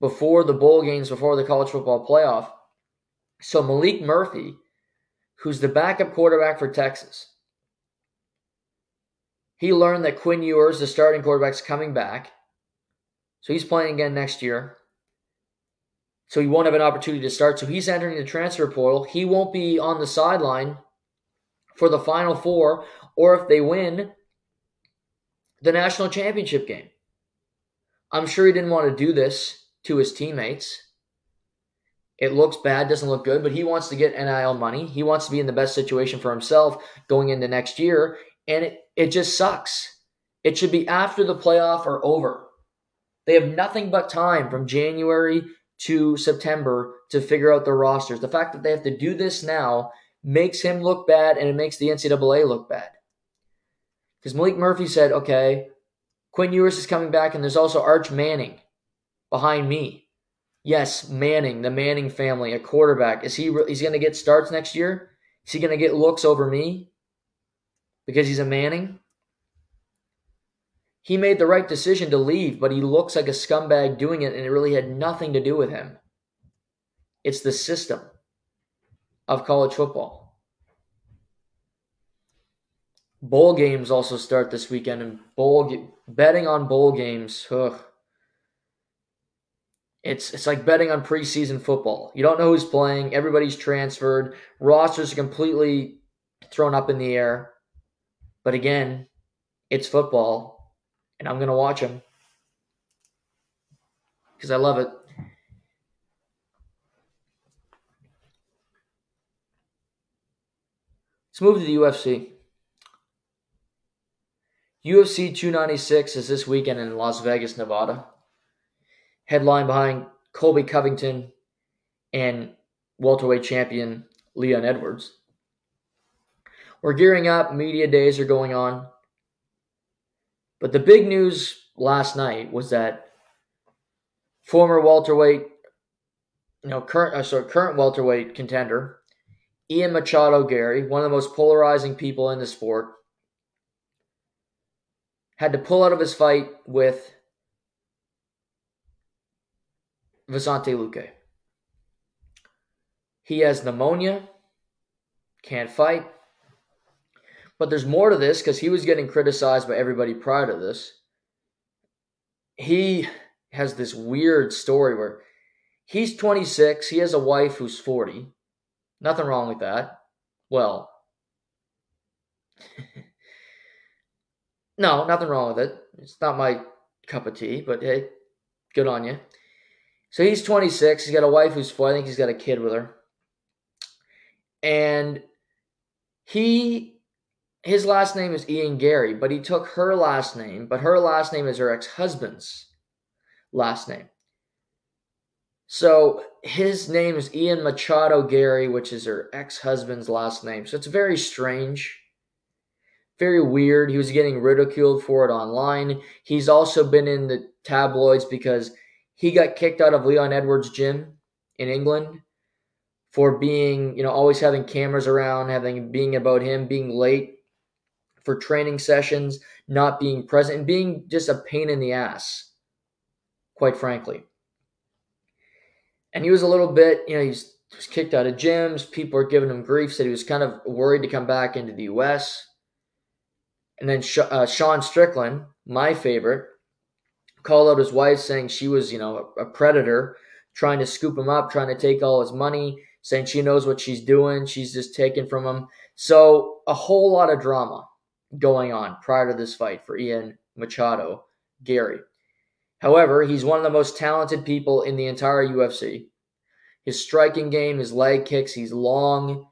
before the bowl games, before the college football playoff so Maalik Murphy, who's the backup quarterback for Texas, he learned that Quinn Ewers, the starting quarterback, is coming back. So he's playing again next year. So he won't have an opportunity to start. So he's entering the transfer portal. He won't be on the sideline for the final four, or if they win the national championship game. I'm sure he didn't want to do this to his teammates. It looks bad, doesn't look good, but he wants to get NIL money. He wants to be in the best situation for himself going into next year, and it, it just sucks. It should be after the playoff are over. They have nothing but time from January to September to figure out their rosters. The fact that they have to do this now makes him look bad and it makes the NCAA look bad. Because Maalik Murphy said, okay, Quinn Ewers is coming back, and there's also Arch Manning behind me. Yes, Manning, the Manning family, a quarterback. Is he is he going to get starts next year? Is he going to get looks over me because he's a Manning? He made the right decision to leave, but he looks like a scumbag doing it, and it really had nothing to do with him. It's the system of college football. Bowl games also start this weekend, and bowl betting on bowl games. Ugh. It's it's like betting on preseason football. You don't know who's playing. Everybody's transferred. Rosters are completely thrown up in the air. But again, it's football, and I'm gonna watch them because I love it. Let's move to the UFC. UFC 296 is this weekend in Las Vegas, Nevada. Headline behind Colby Covington and welterweight champion Leon Edwards. We're gearing up, media days are going on. But the big news last night was that former welterweight, you know, current uh, sorry, current welterweight contender, Ian Machado Garry, one of the most polarizing people in the sport, had to pull out of his fight with Vicente Luque. He has pneumonia, can't fight. But there's more to this because he was getting criticized by everybody prior to this. He has this weird story where he's 26, he has a wife who's 40. Nothing wrong with that. Well, No, nothing wrong with it. It's not my cup of tea, but hey, good on you. So he's 26. He's got a wife who's four. I think he's got a kid with her. And he, his last name is Ian Garry, but he took her last name, but her last name is her ex husband's last name. So his name is Ian Machado Garry, which is her ex husband's last name. So it's very strange very weird. He was getting ridiculed for it online. He's also been in the tabloids because he got kicked out of Leon Edwards' gym in England for being, you know, always having cameras around, having being about him, being late for training sessions, not being present, and being just a pain in the ass, quite frankly. And he was a little bit, you know, he's was kicked out of gyms. People were giving him grief, said he was kind of worried to come back into the U.S. And then uh, Sean Strickland, my favorite, called out his wife saying she was, you know, a, a predator, trying to scoop him up, trying to take all his money, saying she knows what she's doing. She's just taking from him. So a whole lot of drama going on prior to this fight for Ian Machado, Garry. However, he's one of the most talented people in the entire UFC. His striking game, his leg kicks, he's long.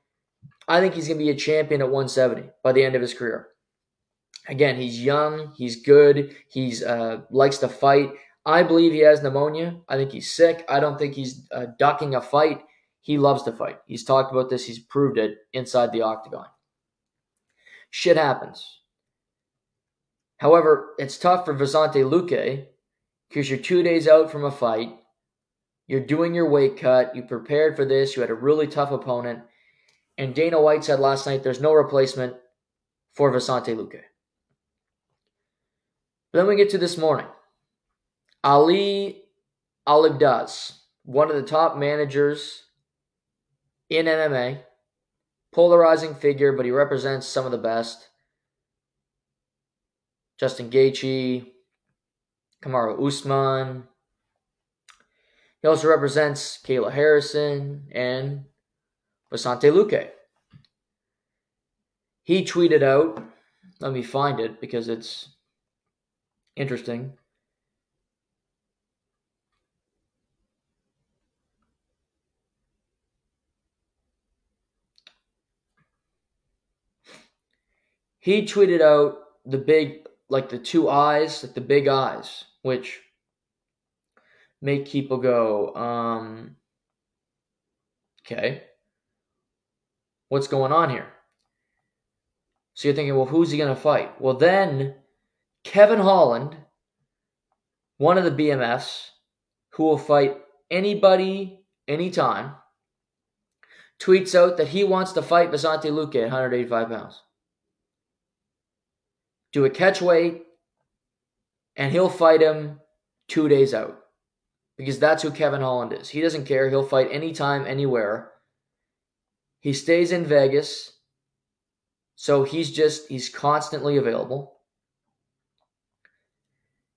I think he's going to be a champion at 170 by the end of his career. Again, he's young, he's good, he's uh, likes to fight. I believe he has pneumonia. I think he's sick. I don't think he's uh, ducking a fight. He loves to fight. He's talked about this. He's proved it inside the octagon. Shit happens. However, it's tough for Vicente Luque because you're two days out from a fight. You're doing your weight cut. You prepared for this. You had a really tough opponent. And Dana White said last night there's no replacement for Vicente Luque. But then we get to this morning. Ali Abdelaziz, one of the top managers in MMA, polarizing figure, but he represents some of the best. Justin Gaethje, Kamaru Usman. He also represents Kayla Harrison and Vicente Luque. He tweeted out, let me find it because it's interesting. He tweeted out the big like the two eyes, like the big eyes, which make people go, um, okay, what's going on here? So you're thinking, well, who's he going to fight? Well, then Kevin Holland, one of the BMFs, who will fight anybody, anytime, tweets out that he wants to fight Vicente Luque at 185 pounds. Do a catch weight, and he'll fight him two days out. Because that's who Kevin Holland is. He doesn't care. He'll fight anytime, anywhere. He stays in Vegas. So he's just, he's constantly available.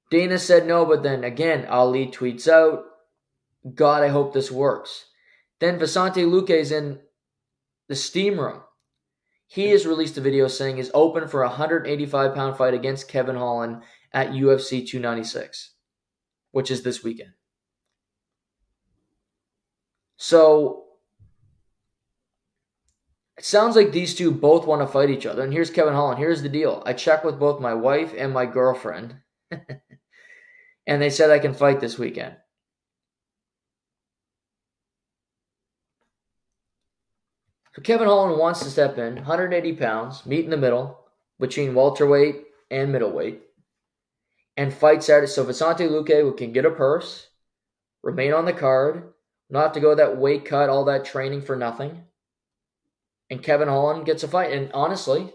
Dana said no, but then again, Ali tweets out, God, I hope this works. Then Vicente Luque is in the steam room. He has released a video saying he's open for a 185 pound fight against Kevin Holland at UFC 296, which is this weekend. So it sounds like these two both want to fight each other. And here's Kevin Holland. Here's the deal. I checked with both my wife and my girlfriend, and they said I can fight this weekend. So Kevin Holland wants to step in, 180 pounds, meet in the middle between welterweight and middleweight, and fight Saturday. So Vicente Luque can get a purse, remain on the card, not have to go that weight cut, all that training for nothing and Kevin Holland gets a fight. And honestly,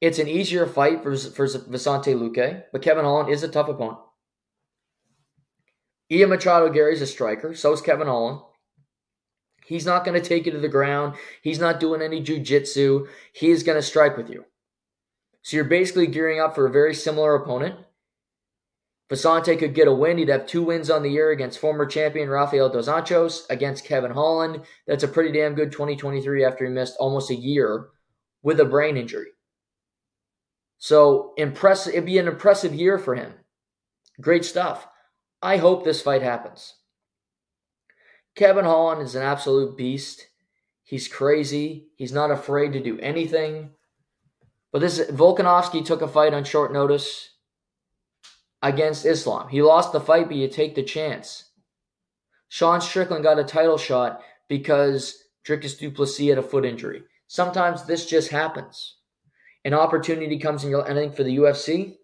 it's an easier fight for, for Vicente Luque, but Kevin Holland is a tough opponent. Ian Machado Garry's a striker, so is Kevin Holland. He's not going to take you to the ground. He's not doing any jujitsu. He's going to strike with you. So you're basically gearing up for a very similar opponent. Vicente could get a win. He'd have two wins on the year against former champion Rafael Dos Anjos, against Kevin Holland. That's a pretty damn good 2023 after he missed almost a year with a brain injury. So impressive. It'd be an impressive year for him. Great stuff. I hope this fight happens. Kevin Holland is an absolute beast. He's crazy. He's not afraid to do anything. But this Volkanovski took a fight on short notice against Islam. He lost the fight, but you take the chance. Sean Strickland got a title shot because Dricus Du Plessis had a foot injury. Sometimes this just happens. An opportunity comes in your, and I think for the UFC,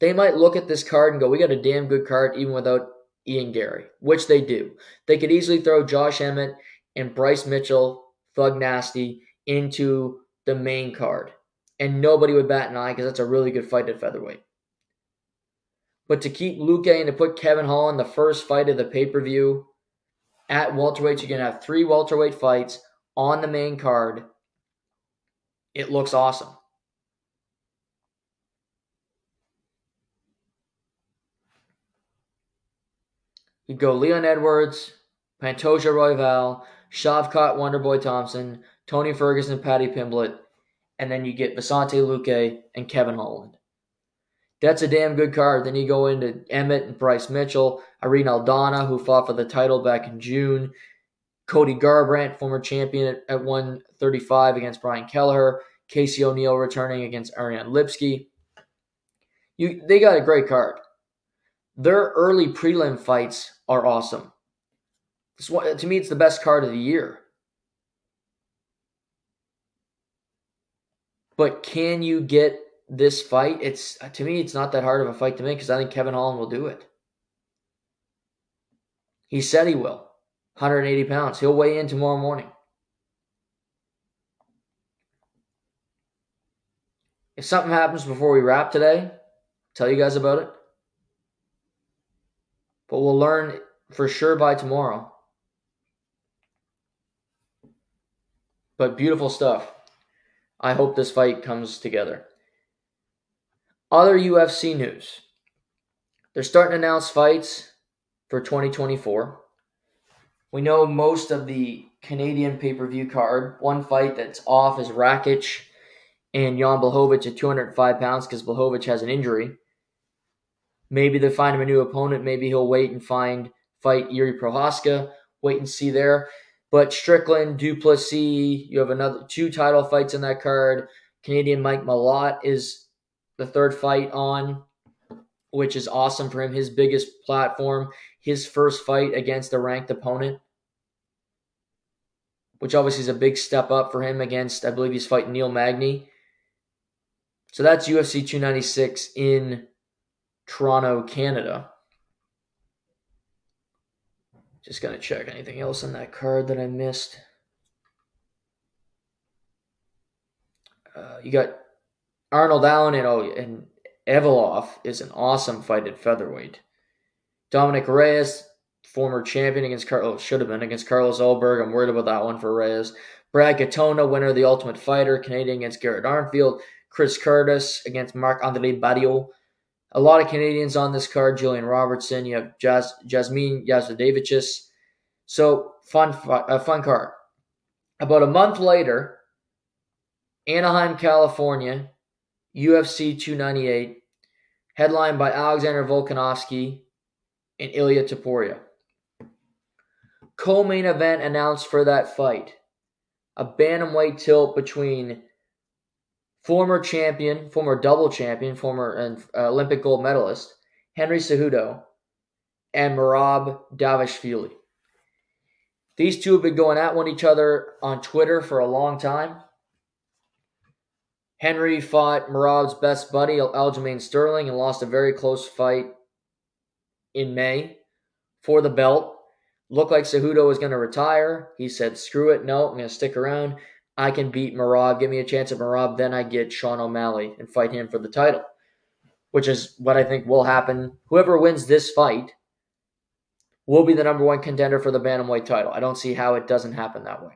they might look at this card and go, we got a damn good card even without Ian Garry," which they do. They could easily throw Josh Emmett and Bryce Mitchell, Thug Nasty, into the main card. And nobody would bat an eye because that's a really good fight at featherweight. But to keep Luque and to put Kevin Hall in the first fight of the pay per view at welterweight, you're going to have three welterweight fights on the main card. It looks awesome. You go Leon Edwards, Pantoja Royval, Shavkat Wonderboy Thompson, Tony Ferguson, Paddy Pimblett, and then you get Vicente Luque and Kevin Holland. That's a damn good card. Then you go into Emmett and Bryce Mitchell, Irene Aldana, who fought for the title back in June, Cody Garbrandt, former champion at, at 135 against Brian Kelleher, Casey O'Neill returning against Ariane Lipski. You, they got a great card. Their early prelim fights are awesome. This One, to me, it's the best card of the year. But can you get this fight, it's to me, it's not that hard of a fight to make because I think Kevin Holland will do it. He said he will. 180 pounds. He'll weigh in tomorrow morning. If something happens before we wrap today, I'll tell you guys about it. But we'll learn for sure by tomorrow. But beautiful stuff. I hope this fight comes together. Other UFC news. They're starting to announce fights for 2024. We know most of the Canadian pay per view card. One fight that's off is Rakic and Jan Blachowicz at 205 pounds because Blachowicz has an injury. Maybe they find him a new opponent. Maybe he'll wait and find fight Jiri Prochazka. Wait and see there. But Strickland, Du Plessis, you have another two title fights in that card. Canadian Mike Malott is the third fight on, which is awesome for him. His biggest platform, his first fight against a ranked opponent, which obviously is a big step up for him against, I believe he's fighting Neil Magny. So that's UFC 296 in Toronto, Canada. Just gonna check anything else on that card that I missed. Uh, you got Arnold Allen and oh, and is an awesome fight at featherweight. Dominick Reyes, former champion against Carlos, oh, should have been against Carlos Ulberg. I'm worried about that one for Reyes. Brad Katona, winner of the Ultimate Fighter, Canadian against Garrett Armfield. Chris Curtis against Marc Andre Barriault. A lot of Canadians on this card. Gillian Robertson. You have Jas- Jasmine Jasudavicius. So fun, uh, fun card. About a month later, Anaheim, California, UFC 298, headlined by Alexander Volkanovski and Ilya Topuria. Co-main event announced for that fight: a bantamweight tilt between former champion, former double champion, former uh, Olympic gold medalist Henry Cejudo and Merab Dvalishvili. These two have been going at one each other on Twitter for a long time. Henry fought Merab's best buddy, Aljamain Sterling, and lost a very close fight in May for the belt. Looked like Cejudo was going to retire. He said, screw it, no, I'm going to stick around. I can beat Merab, give me a chance at Merab, then I get Sean O'Malley and fight him for the title, which is what I think will happen. Whoever wins this fight will be the number one contender for the Bantamweight title. I don't see how it doesn't happen that way.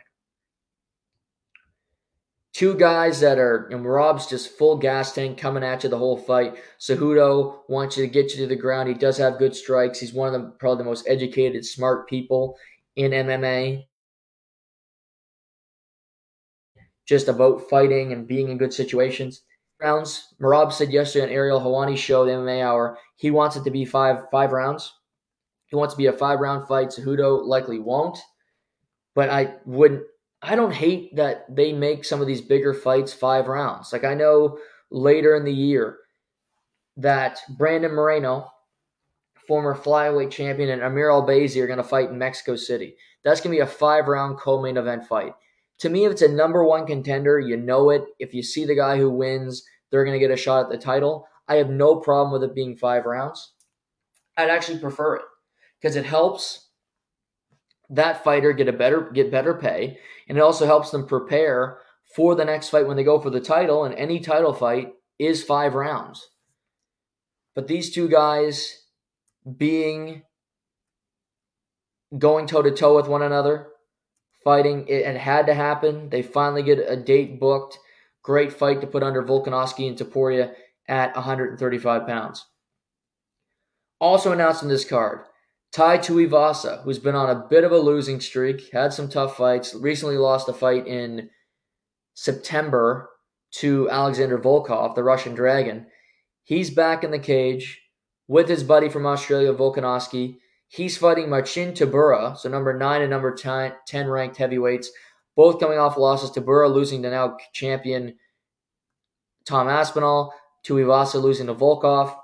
Two guys that are, Merab's just full gas tank coming at you the whole fight. Cejudo wants you to get you to the ground. He does have good strikes. He's one of the probably the most educated, smart people in MMA. Just about fighting and being in good situations. Rounds. Merab said yesterday on Ariel Helwani's show, the MMA Hour, he wants it to be five five rounds. He wants to be a five round fight. Cejudo likely won't, but I wouldn't I don't hate that they make some of these bigger fights five rounds. Like I know later in the year that Brandon Moreno, former flyweight champion, and Amir Albazi are going to fight in Mexico City. That's going to be a five round co main event fight. To me, if it's a number one contender, you know it. If you see the guy who wins, they're going to get a shot at the title. I have no problem with it being five rounds. I'd actually prefer it because it helps that fighter get a better get better pay, and it also helps them prepare for the next fight when they go for the title. And any title fight is five rounds. But these two guys being going toe to toe with one another, fighting, it, had to happen. They finally get a date booked. Great fight to put under Volkanovski and Topuria at 135 pounds. Also announced in this card, Tai Tuivasa, who's been on a bit of a losing streak, had some tough fights, recently lost a fight in September to Alexander Volkov, the Russian Dragon. He's back in the cage with his buddy from Australia, Volkanovski. He's fighting Marcin Tybura, so number 9 and number 10, 10 ranked heavyweights, both coming off losses. Tybura losing to now champion Tom Aspinall, Tuivasa losing to Volkov.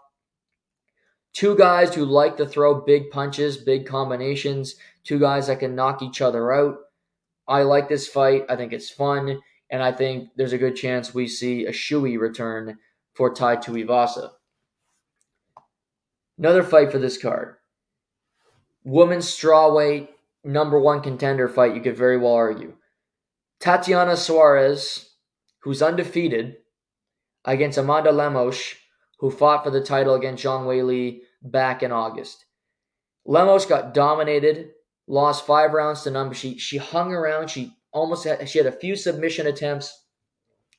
Two guys who like to throw big punches, big combinations, two guys that can knock each other out. I like this fight. I think it's fun, and I think there's a good chance we see a shoey return for Tai Tuivasa. Another fight for this card. Women's strawweight number one contender fight, you could very well argue. Tatiana Suarez, who's undefeated, against Amanda Lemos, who fought for the title against Zhang Weili back in August. Lemos got dominated, lost five rounds to none. She she hung around. She almost had she had a few submission attempts.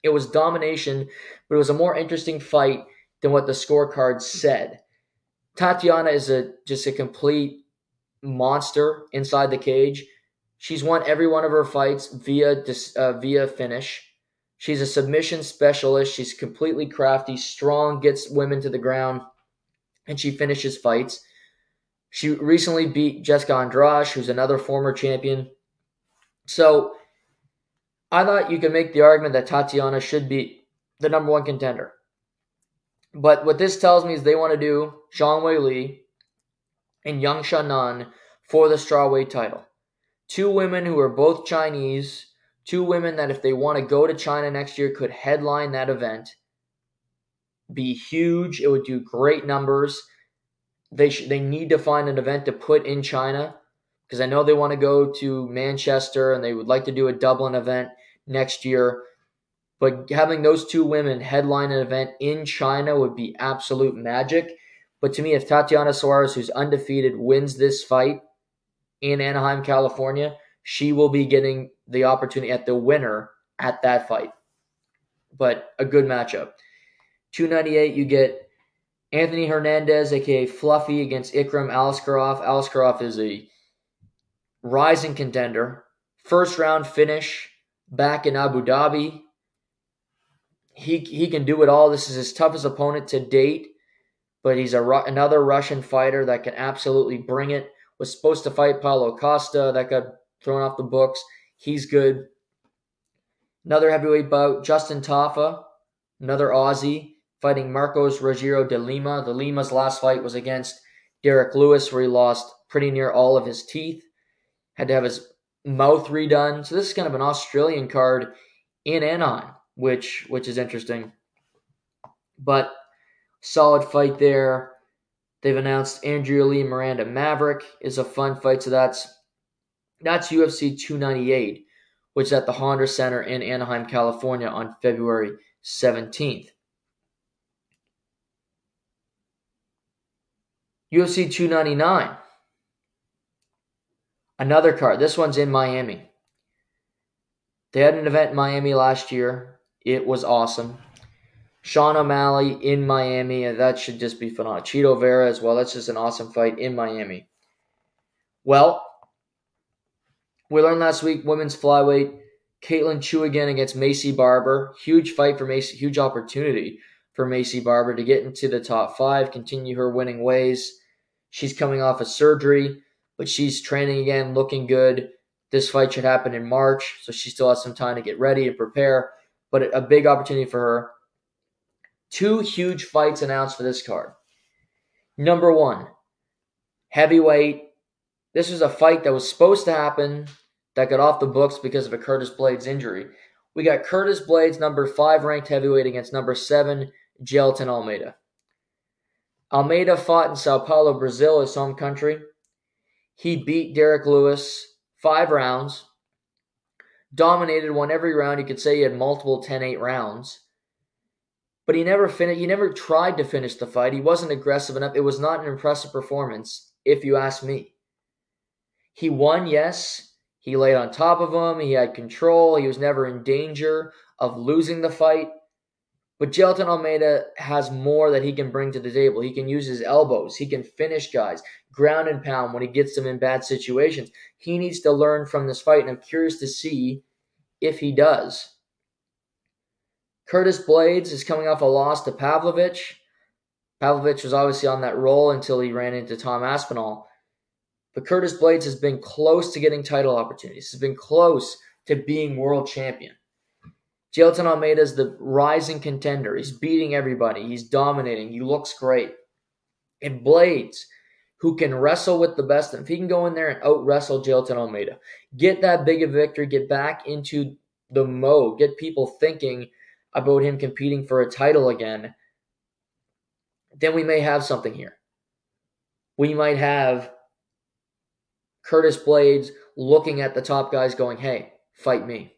It was domination, but it was a more interesting fight than what the scorecard said. Tatiana is a just a complete monster inside the cage. She's won every one of her fights via uh, via finish. She's a submission specialist. She's completely crafty, strong, gets women to the ground, and she finishes fights. She recently beat Jessica Andrade, who's another former champion. So I thought you could make the argument that Tatiana should be the number one contender. But what this tells me is they want to do Zhang Wei Li and Yan Xiaonan for the strawweight title. Two women who are both Chinese, two women that if they want to go to China next year could headline that event. Be huge. It would do great numbers. They sh- they need to find an event to put in China because I know they want to go to Manchester and they would like to do a Dublin event next year. But having those two women headline an event in China would be absolute magic. But to me, if Tatiana Suarez, who's undefeated, wins this fight in Anaheim, California, she will be getting the opportunity at the winner at that fight. But a good matchup. 298, you get Anthony Hernandez, aka Fluffy, against Ikram Aliskerov. Aliskerov is a rising contender. First round finish back in Abu Dhabi. He, he can do it all. This is his toughest opponent to date, but he's a another Russian fighter that can absolutely bring it. Was supposed to fight Paulo Costa, that got thrown off the books. He's good. Another heavyweight bout, Justin Tafa, another Aussie, fighting Marcos Rogério de Lima. De Lima's last fight was against Derrick Lewis, where he lost pretty near all of his teeth. Had to have his mouth redone. So this is kind of an Australian card in Anaheim, which which is interesting. But solid fight there. They've announced Andrea Lee Miranda Maverick is a fun fight. So that's that's UFC 298, which is at the Honda Center in Anaheim, California on February 17th. UFC 299. Another card. This one's in Miami. They had an event in Miami last year. It was awesome. Sean O'Malley in Miami. That should just be phenomenal. Chito Vera as well. That's just an awesome fight in Miami. Well, we learned last week women's flyweight. Caitlin Chookagian against Maycee Barber. Huge fight for Maycee, Huge opportunity for Maycee Barber to get into the top five, continue her winning ways. She's coming off a of surgery, but she's training again, looking good. This fight should happen in March, so she still has some time to get ready and prepare. But a big opportunity for her. Two huge fights announced for this card. Number one, heavyweight. This was a fight that was supposed to happen that got off the books because of a Curtis Blaydes injury. We got Curtis Blaydes, number five ranked heavyweight, against number seven, Jailton Almeida. Almeida fought in Sao Paulo, Brazil, his home country. He beat Derrick Lewis five rounds, dominated, won every round. You could say he had multiple 10 8 rounds. But he never finished. He never tried to finish the fight. He wasn't aggressive enough. It was not an impressive performance, if you ask me. He won, yes. He laid on top of him. He had control. He was never in danger of losing the fight. But Jailton Almeida has more that he can bring to the table. He can use his elbows. He can finish guys, ground and pound when he gets them in bad situations. He needs to learn from this fight, and I'm curious to see if he does. Curtis Blaydes is coming off a loss to Pavlovich. Pavlovich was obviously on that roll until he ran into Tom Aspinall. But Curtis Blaydes has been close to getting title opportunities. Has been close to being world champion. Jailton Almeida is the rising contender. He's beating everybody. He's dominating. He looks great. And Blaydes, who can wrestle with the best, if he can go in there and out wrestle Jailton Almeida, get that big a victory, get back into the mode, get people thinking about him competing for a title again, then we may have something here. We might have Curtis Blaydes looking at the top guys going, hey, fight me.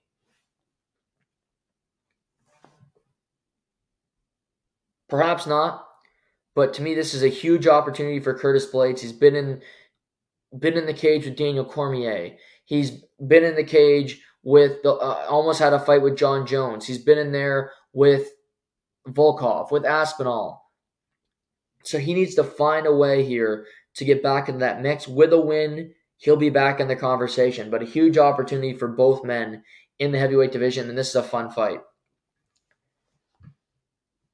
Perhaps not, but to me, this is a huge opportunity for Curtis Blaydes. He's been in been in the cage with Daniel Cormier. He's been in the cage with the uh, almost had a fight with Jon Jones. He's been in there with Volkov, with Aspinall. So he needs to find a way here to get back in that mix with a win he'll be back in the conversation. But a huge opportunity for both men in the heavyweight division, and this is a fun fight.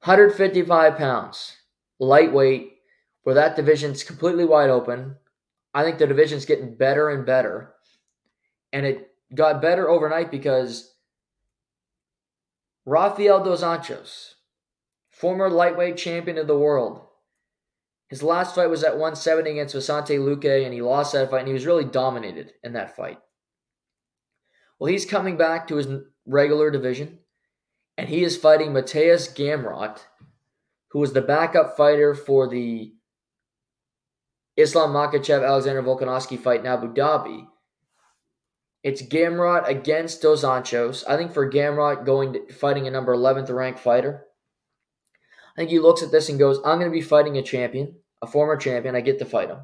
155 pounds, lightweight, where that division's completely wide open. I think the division's getting better and better. And it got better overnight because Rafael Dos Anjos, former lightweight champion of the world. His last fight was at 170 against Vicente Luque, and he lost that fight, and he was really dominated in that fight. Well, he's coming back to his regular division, and he is fighting Mateusz Gamrot, who was the backup fighter for the Islam Makhachev Alexander Volkanovski fight in Abu Dhabi. It's Gamrot against Dos Anjos. I think for Gamrot going to, fighting a number 11th ranked fighter, I think he looks at this and goes, I'm going to be fighting a champion, a former champion. I get to fight him.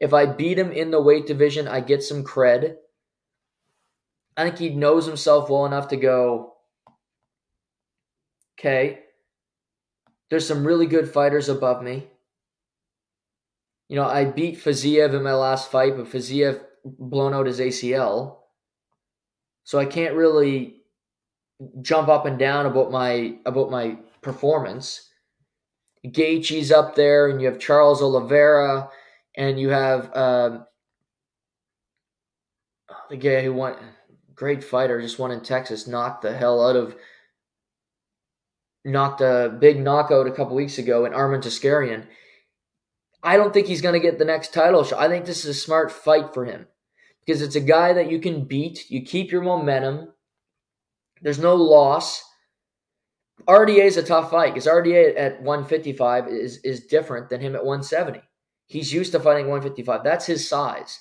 If I beat him in the weight division, I get some cred. I think he knows himself well enough to go, okay, there's some really good fighters above me. You know, I beat Fiziev in my last fight, but Fiziev blown out his ACL. So I can't really jump up and down about my about my performance. Gaethje's up there, and you have Charles Oliveira, and you have um, the guy who won, great fighter, just won in Texas, knocked the hell out of, knocked a big knockout a couple weeks ago in Arman Tsarukyan. I don't think he's going to get the next title shot. I think this is a smart fight for him because it's a guy that you can beat. You keep your momentum. There's no loss. RDA is a tough fight because RDA at 155 is, is different than him at 170. He's used to fighting 155. That's his size.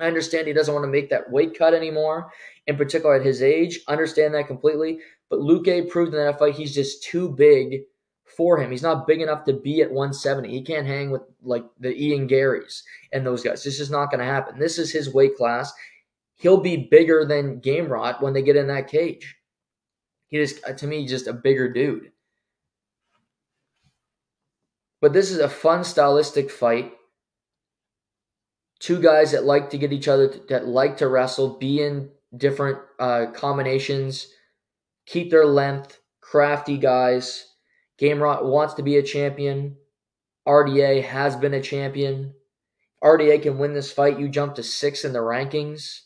I understand he doesn't want to make that weight cut anymore, in particular at his age. Understand that completely. But Luque proved in that fight he's just too big for him. He's not big enough to be at 170. He can't hang with like the Ian Garrys and those guys. This is not going to happen. This is his weight class. He'll be bigger than Gamrot when they get in that cage. He is to me just a bigger dude. But this is a fun stylistic fight. Two guys that like to get each other, that like to wrestle, be in different uh, combinations, keep their length, crafty guys Gamrot wants to be a champion. RDA has been a champion. RDA can win this fight. You jump to six in the rankings.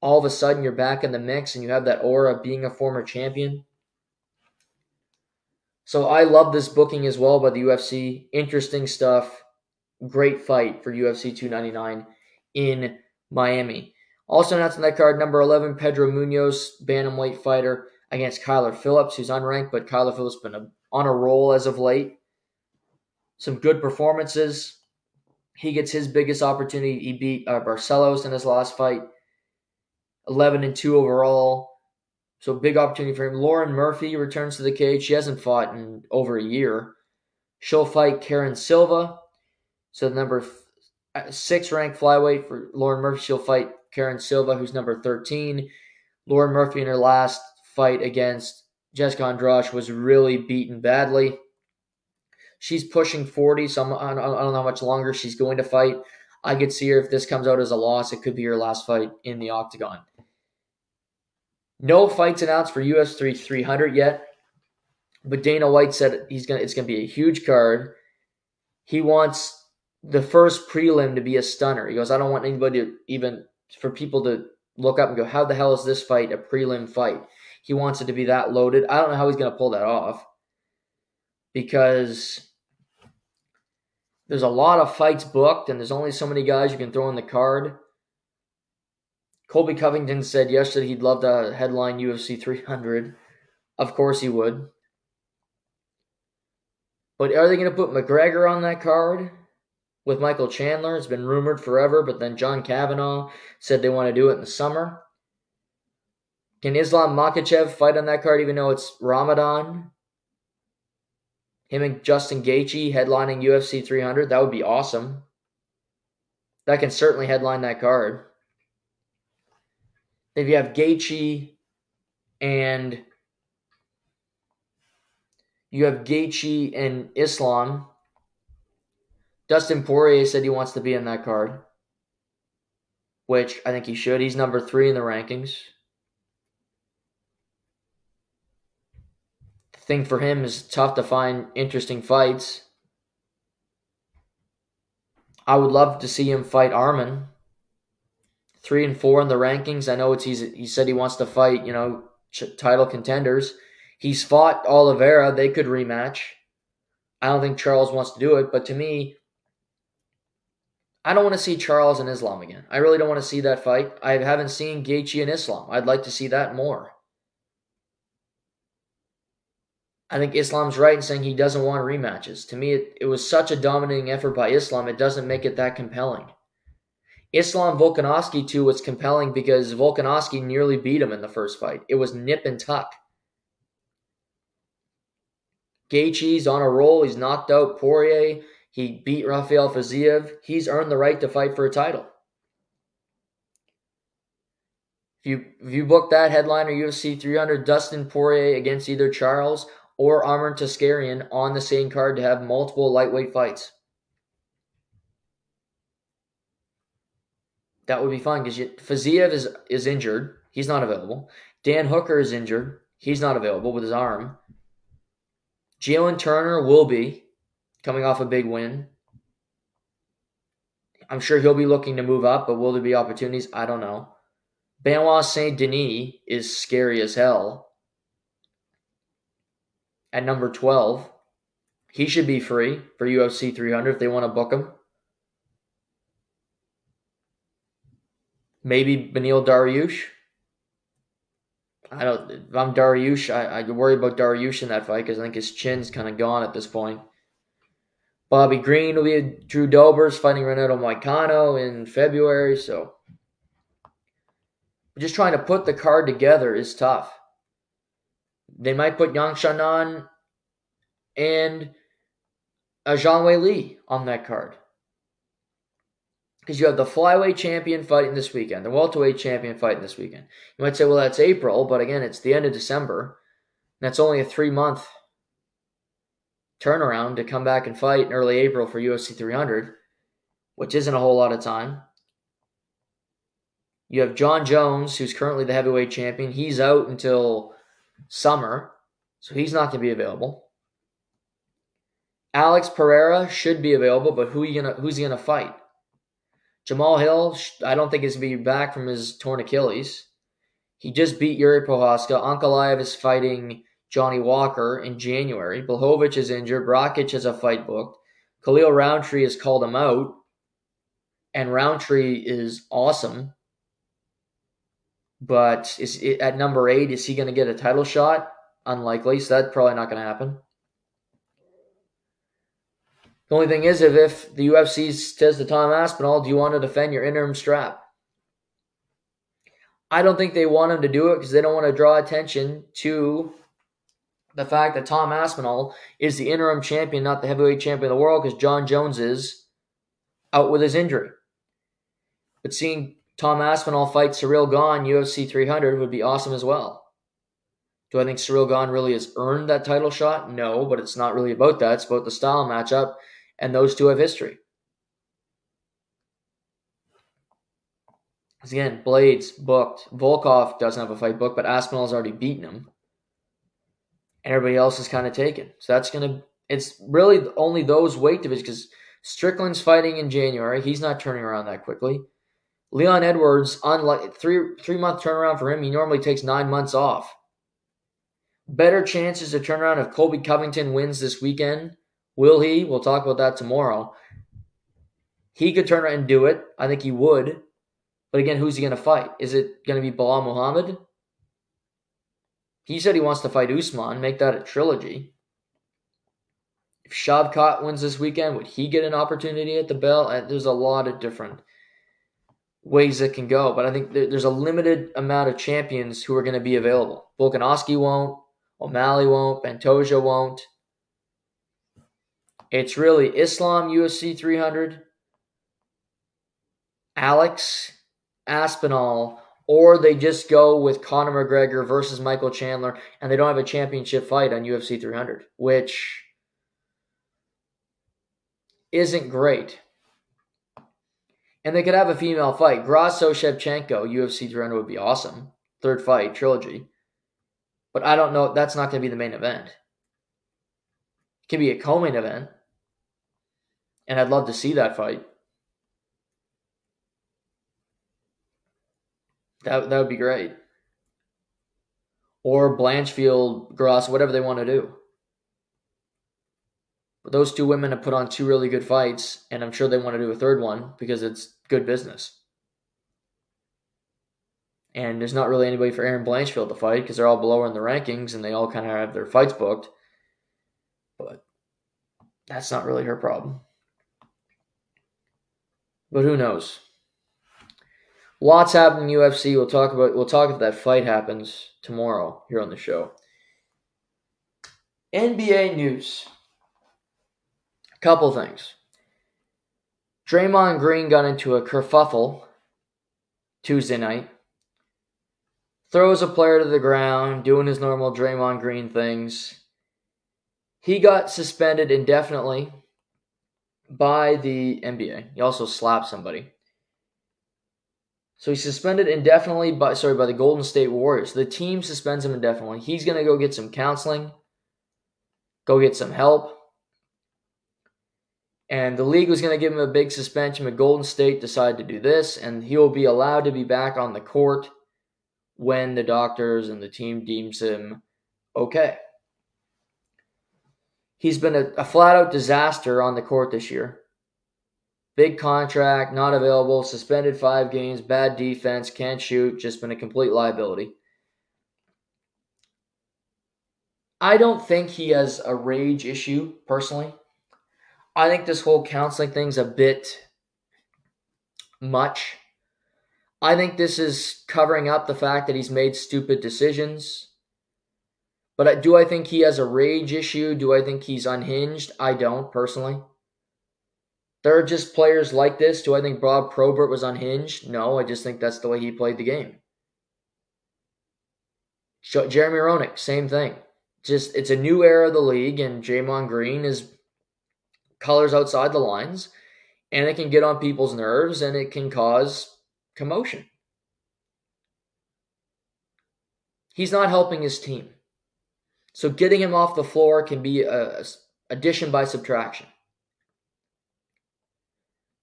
All of a sudden, you're back in the mix and you have that aura of being a former champion. So I love this booking as well by the UFC. Interesting stuff. Great fight for UFC 299 in Miami. Also announced on that card, number 11, Pedro Munoz, bantamweight fighter against Kyler Phillips, who's unranked, but Kyler Phillips been a on a roll as of late. Some good performances. He gets his biggest opportunity. He beat uh, Barcelos in his last fight, 11 and 2 overall. So big opportunity for him. Lauren Murphy returns to the cage. She hasn't fought in over a year. She'll fight Karen Silva. So the number uh, six ranked flyweight for Lauren Murphy. She'll fight Karen Silva, who's number 13. Lauren Murphy in her last fight against Jessica Andrade was really beaten badly. She's pushing 40, so I'm, I don't know how much longer she's going to fight. I could see her if this comes out as a loss, it could be her last fight in the octagon. No fights announced for UFC 300 yet, but Dana White said he's gonna it's gonna be a huge card. He wants the first prelim to be a stunner. He goes, I don't want anybody to even for people to look up and go, how the hell is this fight a prelim fight? He wants it to be that loaded. I don't know how he's to pull that off because there's a lot of fights booked and there's only so many guys you can throw in the card. Colby Covington said yesterday he'd love to headline UFC 300. Of course he would. But are they going to put McGregor on that card with Michael Chandler? It's been rumored forever, but then John Kavanagh said they want to do it in the summer. Can Islam Makhachev fight on that card even though it's Ramadan? Him and Justin Gaethje headlining UFC 300. That would be awesome. That can certainly headline that card. If you have Gaethje and you have Gaethje and Islam, Dustin Poirier said he wants to be in that card, which I think he should. He's number three in the rankings. The thing for him is tough to find interesting fights. I would love to see him fight Arman. Three and four in the rankings. I know it's he's, he said he wants to fight, you know, title contenders. He's fought Oliveira. They could rematch. I don't think Charles wants to do it, but to me, I don't want to see Charles and Islam again. I really don't want to see that fight. I haven't seen Gaethje and Islam. I'd like to see that more. I think Islam's right in saying he doesn't want rematches. To me, it, it was such a dominating effort by Islam, it doesn't make it that compelling. Islam Volkanovski, too, was compelling because Volkanovski nearly beat him in the first fight. It was nip and tuck. Gaethje's on a roll. He's knocked out Poirier. He beat Rafael Fiziev. He's earned the right to fight for a title. If you if you book that headliner UFC 300, Dustin Poirier against either Charles or Arman Tsarukyan on the same card to have multiple lightweight fights. That would be fine because Fiziev is is injured. He's not available. Dan Hooker is injured. He's not available with his arm. Jalin Turner will be coming off a big win. I'm sure he'll be looking to move up, but will there be opportunities? I don't know. Benoit Saint Denis is scary as hell. At number 12, he should be free for UFC 300 if they want to book him. Maybe Beneil Dariush. I don't. If I'm Dariush, I, I worry about Dariush in that fight because I think his chin's kind of gone at this point. Bobby Green will be Drew Dober's fighting Renato Moicano in February, so just trying to put the card together is tough. They might put Yan Xiaonan and uh, Zhang Wei Li on that card because you have the flyweight champion fighting this weekend, the welterweight champion fighting this weekend. You might say, well, that's April, but again, it's the end of December. That's only a three month turnaround to come back and fight in early April for UFC 300, which isn't a whole lot of time. You have Jon Jones, who's currently the heavyweight champion. He's out until summer, so he's not going to be available. Alex Pereira should be available, but who you gonna who's he gonna fight? Jamahal Hill, I don't think is going to be back from his torn Achilles. He just beat Jiri Prochazka. Ankalaev is fighting Johnny Walker in January. Blachowicz is injured. Rakic has a fight booked. Khalil Rountree has called him out. And Rountree is awesome. But is it, at number eight, is he going to get a title shot? Unlikely. So that's probably not going to happen. The only thing is, if, if the UFC says to Tom Aspinall, do you want to defend your interim strap? I don't think they want him to do it because they don't want to draw attention to the fact that Tom Aspinall is the interim champion, not the heavyweight champion of the world, because Jon Jones is out with his injury. But seeing Tom Aspinall fight Ciryl Gane UFC 300 would be awesome as well. Do I think Ciryl Gane really has earned that title shot? No, but it's not really about that. It's about the style matchup and those two have history. Again, Blaydes booked. Volkov doesn't have a fight booked, but Aspinall's already beaten him. And everybody else is kind of taken. So that's going to, it's really only those weight divisions because Strickland's fighting in January. He's not turning around that quickly. Leon Edwards, unlike three three month turnaround for him, he normally takes nine months off. Better chances turn around if Colby Covington wins this weekend Will he? We'll talk about that tomorrow. He could turn around and do it. I think he would. But again, who's he going to fight? Is it going to be Belal Muhammad? He said he wants to fight Usman, make that a trilogy. If Shavkat wins this weekend, would he get an opportunity at the belt? Uh, there's a lot of different ways it can go, but I think there's a limited amount of champions who are going to be available. Volkanovski won't, O'Malley won't, Pantoja won't. It's really Islam UFC 300, Alex Aspinall, or they just go with Conor McGregor versus Michael Chandler and they don't have a championship fight on UFC 300, which isn't great. And they could have a female fight. Grasso Shevchenko, UFC 300 would be awesome. Third fight, trilogy. But I don't know. That's not going to be the main event. It can be a co main event and I'd love to see that fight. That that would be great. or Blanchfield, Gross, whatever they want to do. But those two women have put on two really good fights, and I'm sure they want to do a third one because it's good business. And there's not really anybody for Erin Blanchfield to fight because they're all below her in the rankings and they all kind of have their fights booked. But that's not really her problem. But who knows? Lots happening in UFC. We'll talk about we'll talk if that fight happens tomorrow here on the show. NBA news. A couple things. Draymond Green got into a kerfuffle Tuesday night. Throws a player to the ground, doing his normal Draymond Green things. He got suspended indefinitely by the NBA. He also slapped somebody. So he's suspended indefinitely by sorry by the Golden State Warriors. The team suspends him indefinitely. He's gonna go get some counseling, go get some help. And the league was gonna give him a big suspension, but Golden State decided to do this, and he'll be allowed to be back on the court when the doctors and the team deems him okay. He's been a, a flat out disaster on the court this year. Big contract, not available, suspended five games, bad defense, can't shoot, just been a complete liability. I don't think he has a rage issue, personally. I think this whole counseling thing's a bit much. I think this is covering up the fact that he's made stupid decisions. But do I think he has a rage issue? Do I think he's unhinged? I don't, personally. There are just players like this. Do I think Bob Probert was unhinged? No, I just think that's the way he played the game. Jeremy Roenick, same thing. Just it's a new era of the league, and Draymond Green is colors outside the lines, and it can get on people's nerves, and it can cause commotion. He's not helping his team, so getting him off the floor can be a addition by subtraction.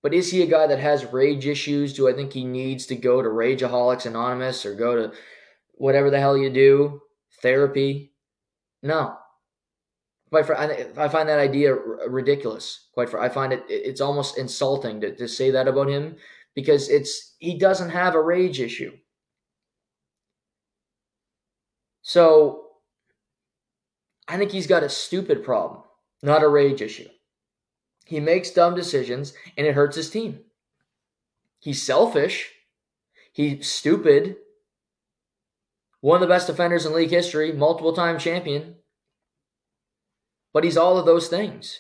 But is he a guy that has rage issues? Do I think he needs to go to Rageaholics Anonymous or go to whatever the hell you do, therapy? No. I find that idea ridiculous. Quite for I find it it's almost insulting to, to say that about him because it's he doesn't have a rage issue. So I think he's got a stupid problem, not a rage issue. He makes dumb decisions and it hurts his team. He's selfish. He's stupid. One of the best defenders in league history, multiple time champion. But he's all of those things.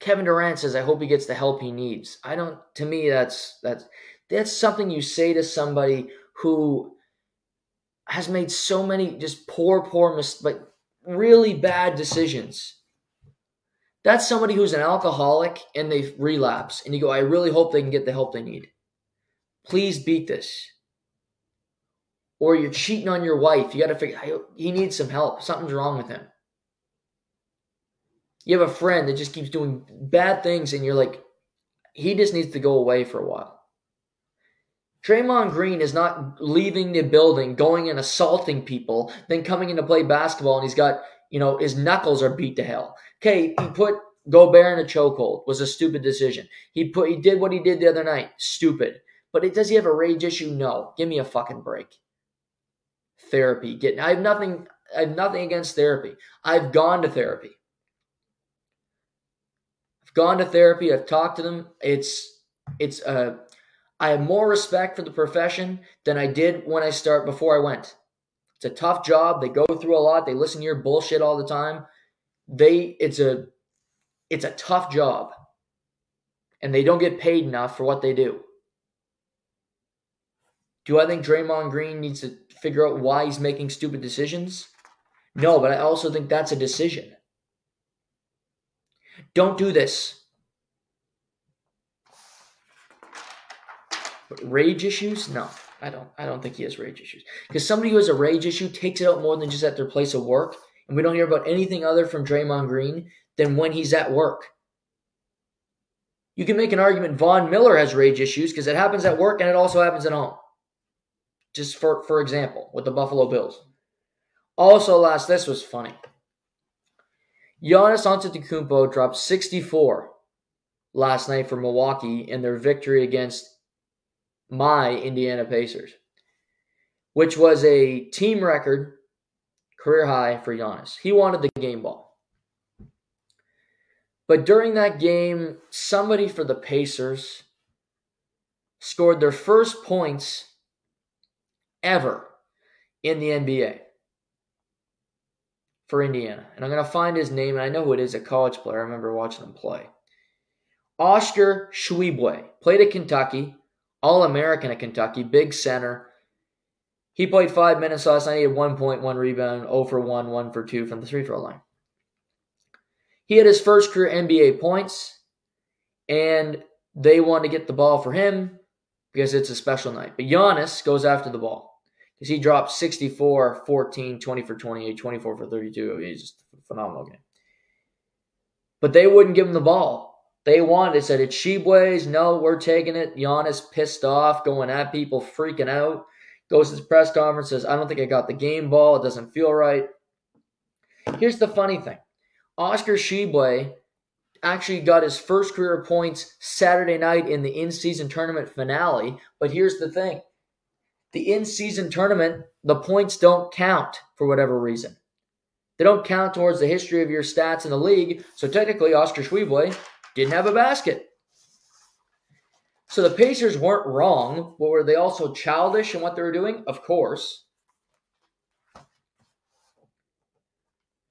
Kevin Durant says, I hope he gets the help he needs. I don't to me that's that's that's something you say to somebody who has made so many just poor, poor mistakes. Really bad decisions. That's somebody who's an alcoholic and they relapse, and you go, I really hope they can get the help they need. Please beat this. Or you're cheating on your wife. You got to figure, he needs some help. Something's wrong with him. You have a friend that just keeps doing bad things, and you're like, he just needs to go away for a while. Draymond Green is not leaving the building, going and assaulting people, then coming in to play basketball, and he's got, you know, his knuckles are beat to hell. Okay, he put Gobert in a chokehold was a stupid decision. He put he did what he did the other night. Stupid. But it, does he have a rage issue? No. Give me a fucking break. Therapy. Get I have nothing I have nothing against therapy. I've gone to therapy. I've gone to therapy. I've talked to them. It's it's uh I have more respect for the profession than I did when I start before I went. It's a tough job. They go through a lot. They listen to your bullshit all the time they it's a it's a tough job and they don't get paid enough for what they do. Do I think Draymond Green needs to figure out why he's making stupid decisions? No, but I also think that's a decision. Don't do this. But rage issues? No, I don't. I don't think he has rage issues. Because somebody who has a rage issue takes it out more than just at their place of work and we don't hear about anything other from Draymond Green than when he's at work. You can make an argument Von Miller has rage issues because it happens at work and it also happens at home. Just for, for example, with the Buffalo Bills. Also, last this was funny. Giannis Antetokounmpo dropped 64 last night for Milwaukee in their victory against my Indiana Pacers, which was a team record career high for Giannis. He wanted the game ball. But during that game, somebody for the Pacers scored their first points ever in the NBA for Indiana. And I'm going to find his name, and I know who it is, a college player. I remember watching him play. Oscar Tshiebwe played at Kentucky, All American at Kentucky, big center. He played five minutes last night. He had one point, one rebound, 0 for 1, 1 for 2 from the three throw line. He had his first career NBA points, and they want to get the ball for him because it's a special night. But Giannis goes after the ball because he dropped 64, 14, 20 for 28, 24 for 32. He's just a phenomenal game. But they wouldn't give him the ball. They wanted, they said, it's Tshiebwe's. No, we're taking it. Giannis pissed off, going at people, freaking out. Goes to his press conference, says, I don't think I got the game ball. It doesn't feel right. Here's the funny thing Oscar Tshiebwe actually got his first career points Saturday night in the in season tournament finale. But here's the thing the in season tournament, the points don't count for whatever reason. They don't count towards the history of your stats in the league. So technically, Oscar Tshiebwe didn't have a basket. So the Pacers weren't wrong, but were they also childish in what they were doing? Of course.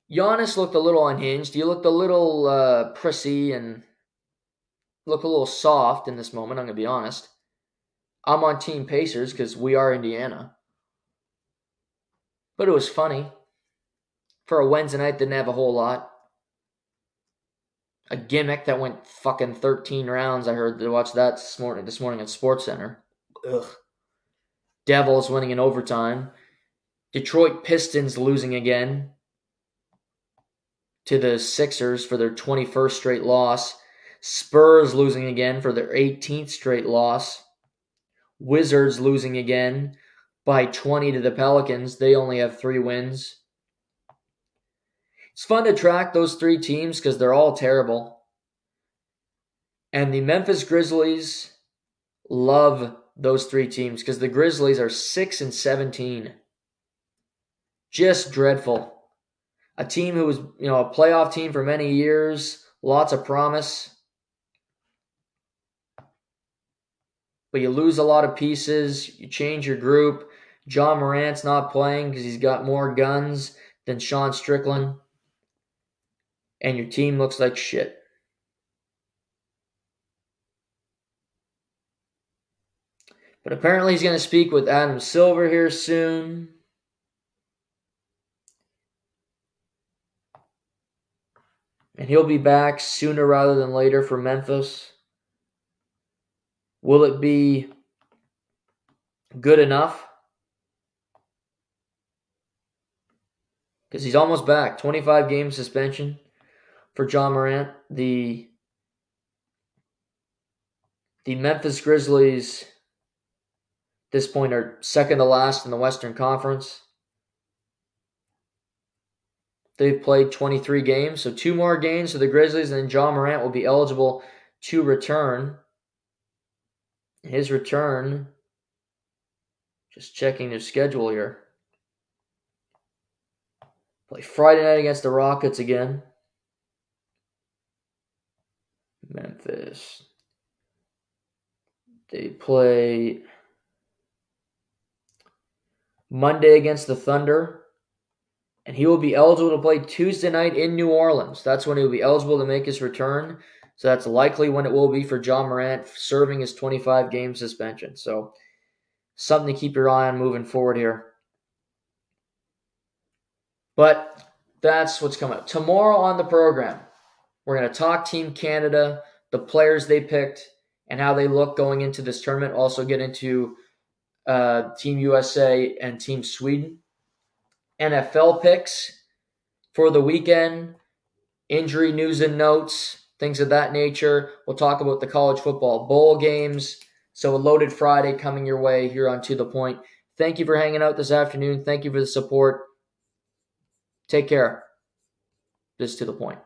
Giannis looked a little unhinged. He looked a little uh, prissy and looked a little soft in this moment, I'm going to be honest. I'm on Team Pacers because we are Indiana. But it was funny. For a Wednesday night, didn't have a whole lot. A gimmick that went fucking 13 rounds. I heard to watch that this morning, this morning at Sports Center. Ugh. Devils winning in overtime. Detroit Pistons losing again to the Sixers for their 21st straight loss. Spurs losing again for their 18th straight loss. Wizards losing again by 20 to the Pelicans. They only have three wins. It's fun to track those three teams because they're all terrible. And the Memphis Grizzlies love those three teams because the Grizzlies are 6 and 17. Just dreadful. A team who was, you know, a playoff team for many years, lots of promise. but you lose a lot of pieces. You change your group. Ja Morant's not playing because he's got more guns than Sean Strickland. And your team looks like shit. But apparently, he's going to speak with Adam Silver here soon. And he'll be back sooner rather than later for Memphis. Will it be good enough? Because he's almost back. 25 game suspension for Ja Morant. The the Memphis Grizzlies this point are second to last in the Western Conference. They've played 23 games, so two more games for the Grizzlies, and then Ja Morant will be eligible to return his return, just checking their schedule here. Play Friday night against the Rockets again. Memphis. They play Monday against the Thunder. And he will be eligible to play Tuesday night in New Orleans. That's when he will be eligible to make his return. So that's likely when it will be for Ja Morant serving his 25 game suspension. So something to keep your eye on moving forward here. But that's what's coming up. Tomorrow on the program, we're going to talk Team Canada, the players they picked, and how they look going into this tournament. Also, get into uh, Team USA and Team Sweden. NFL picks for the weekend, injury news and notes things of that nature. We'll talk about the college football bowl games. So, a loaded Friday coming your way here on To The Point. Thank you for hanging out this afternoon. Thank you for the support. Take care. This to the point.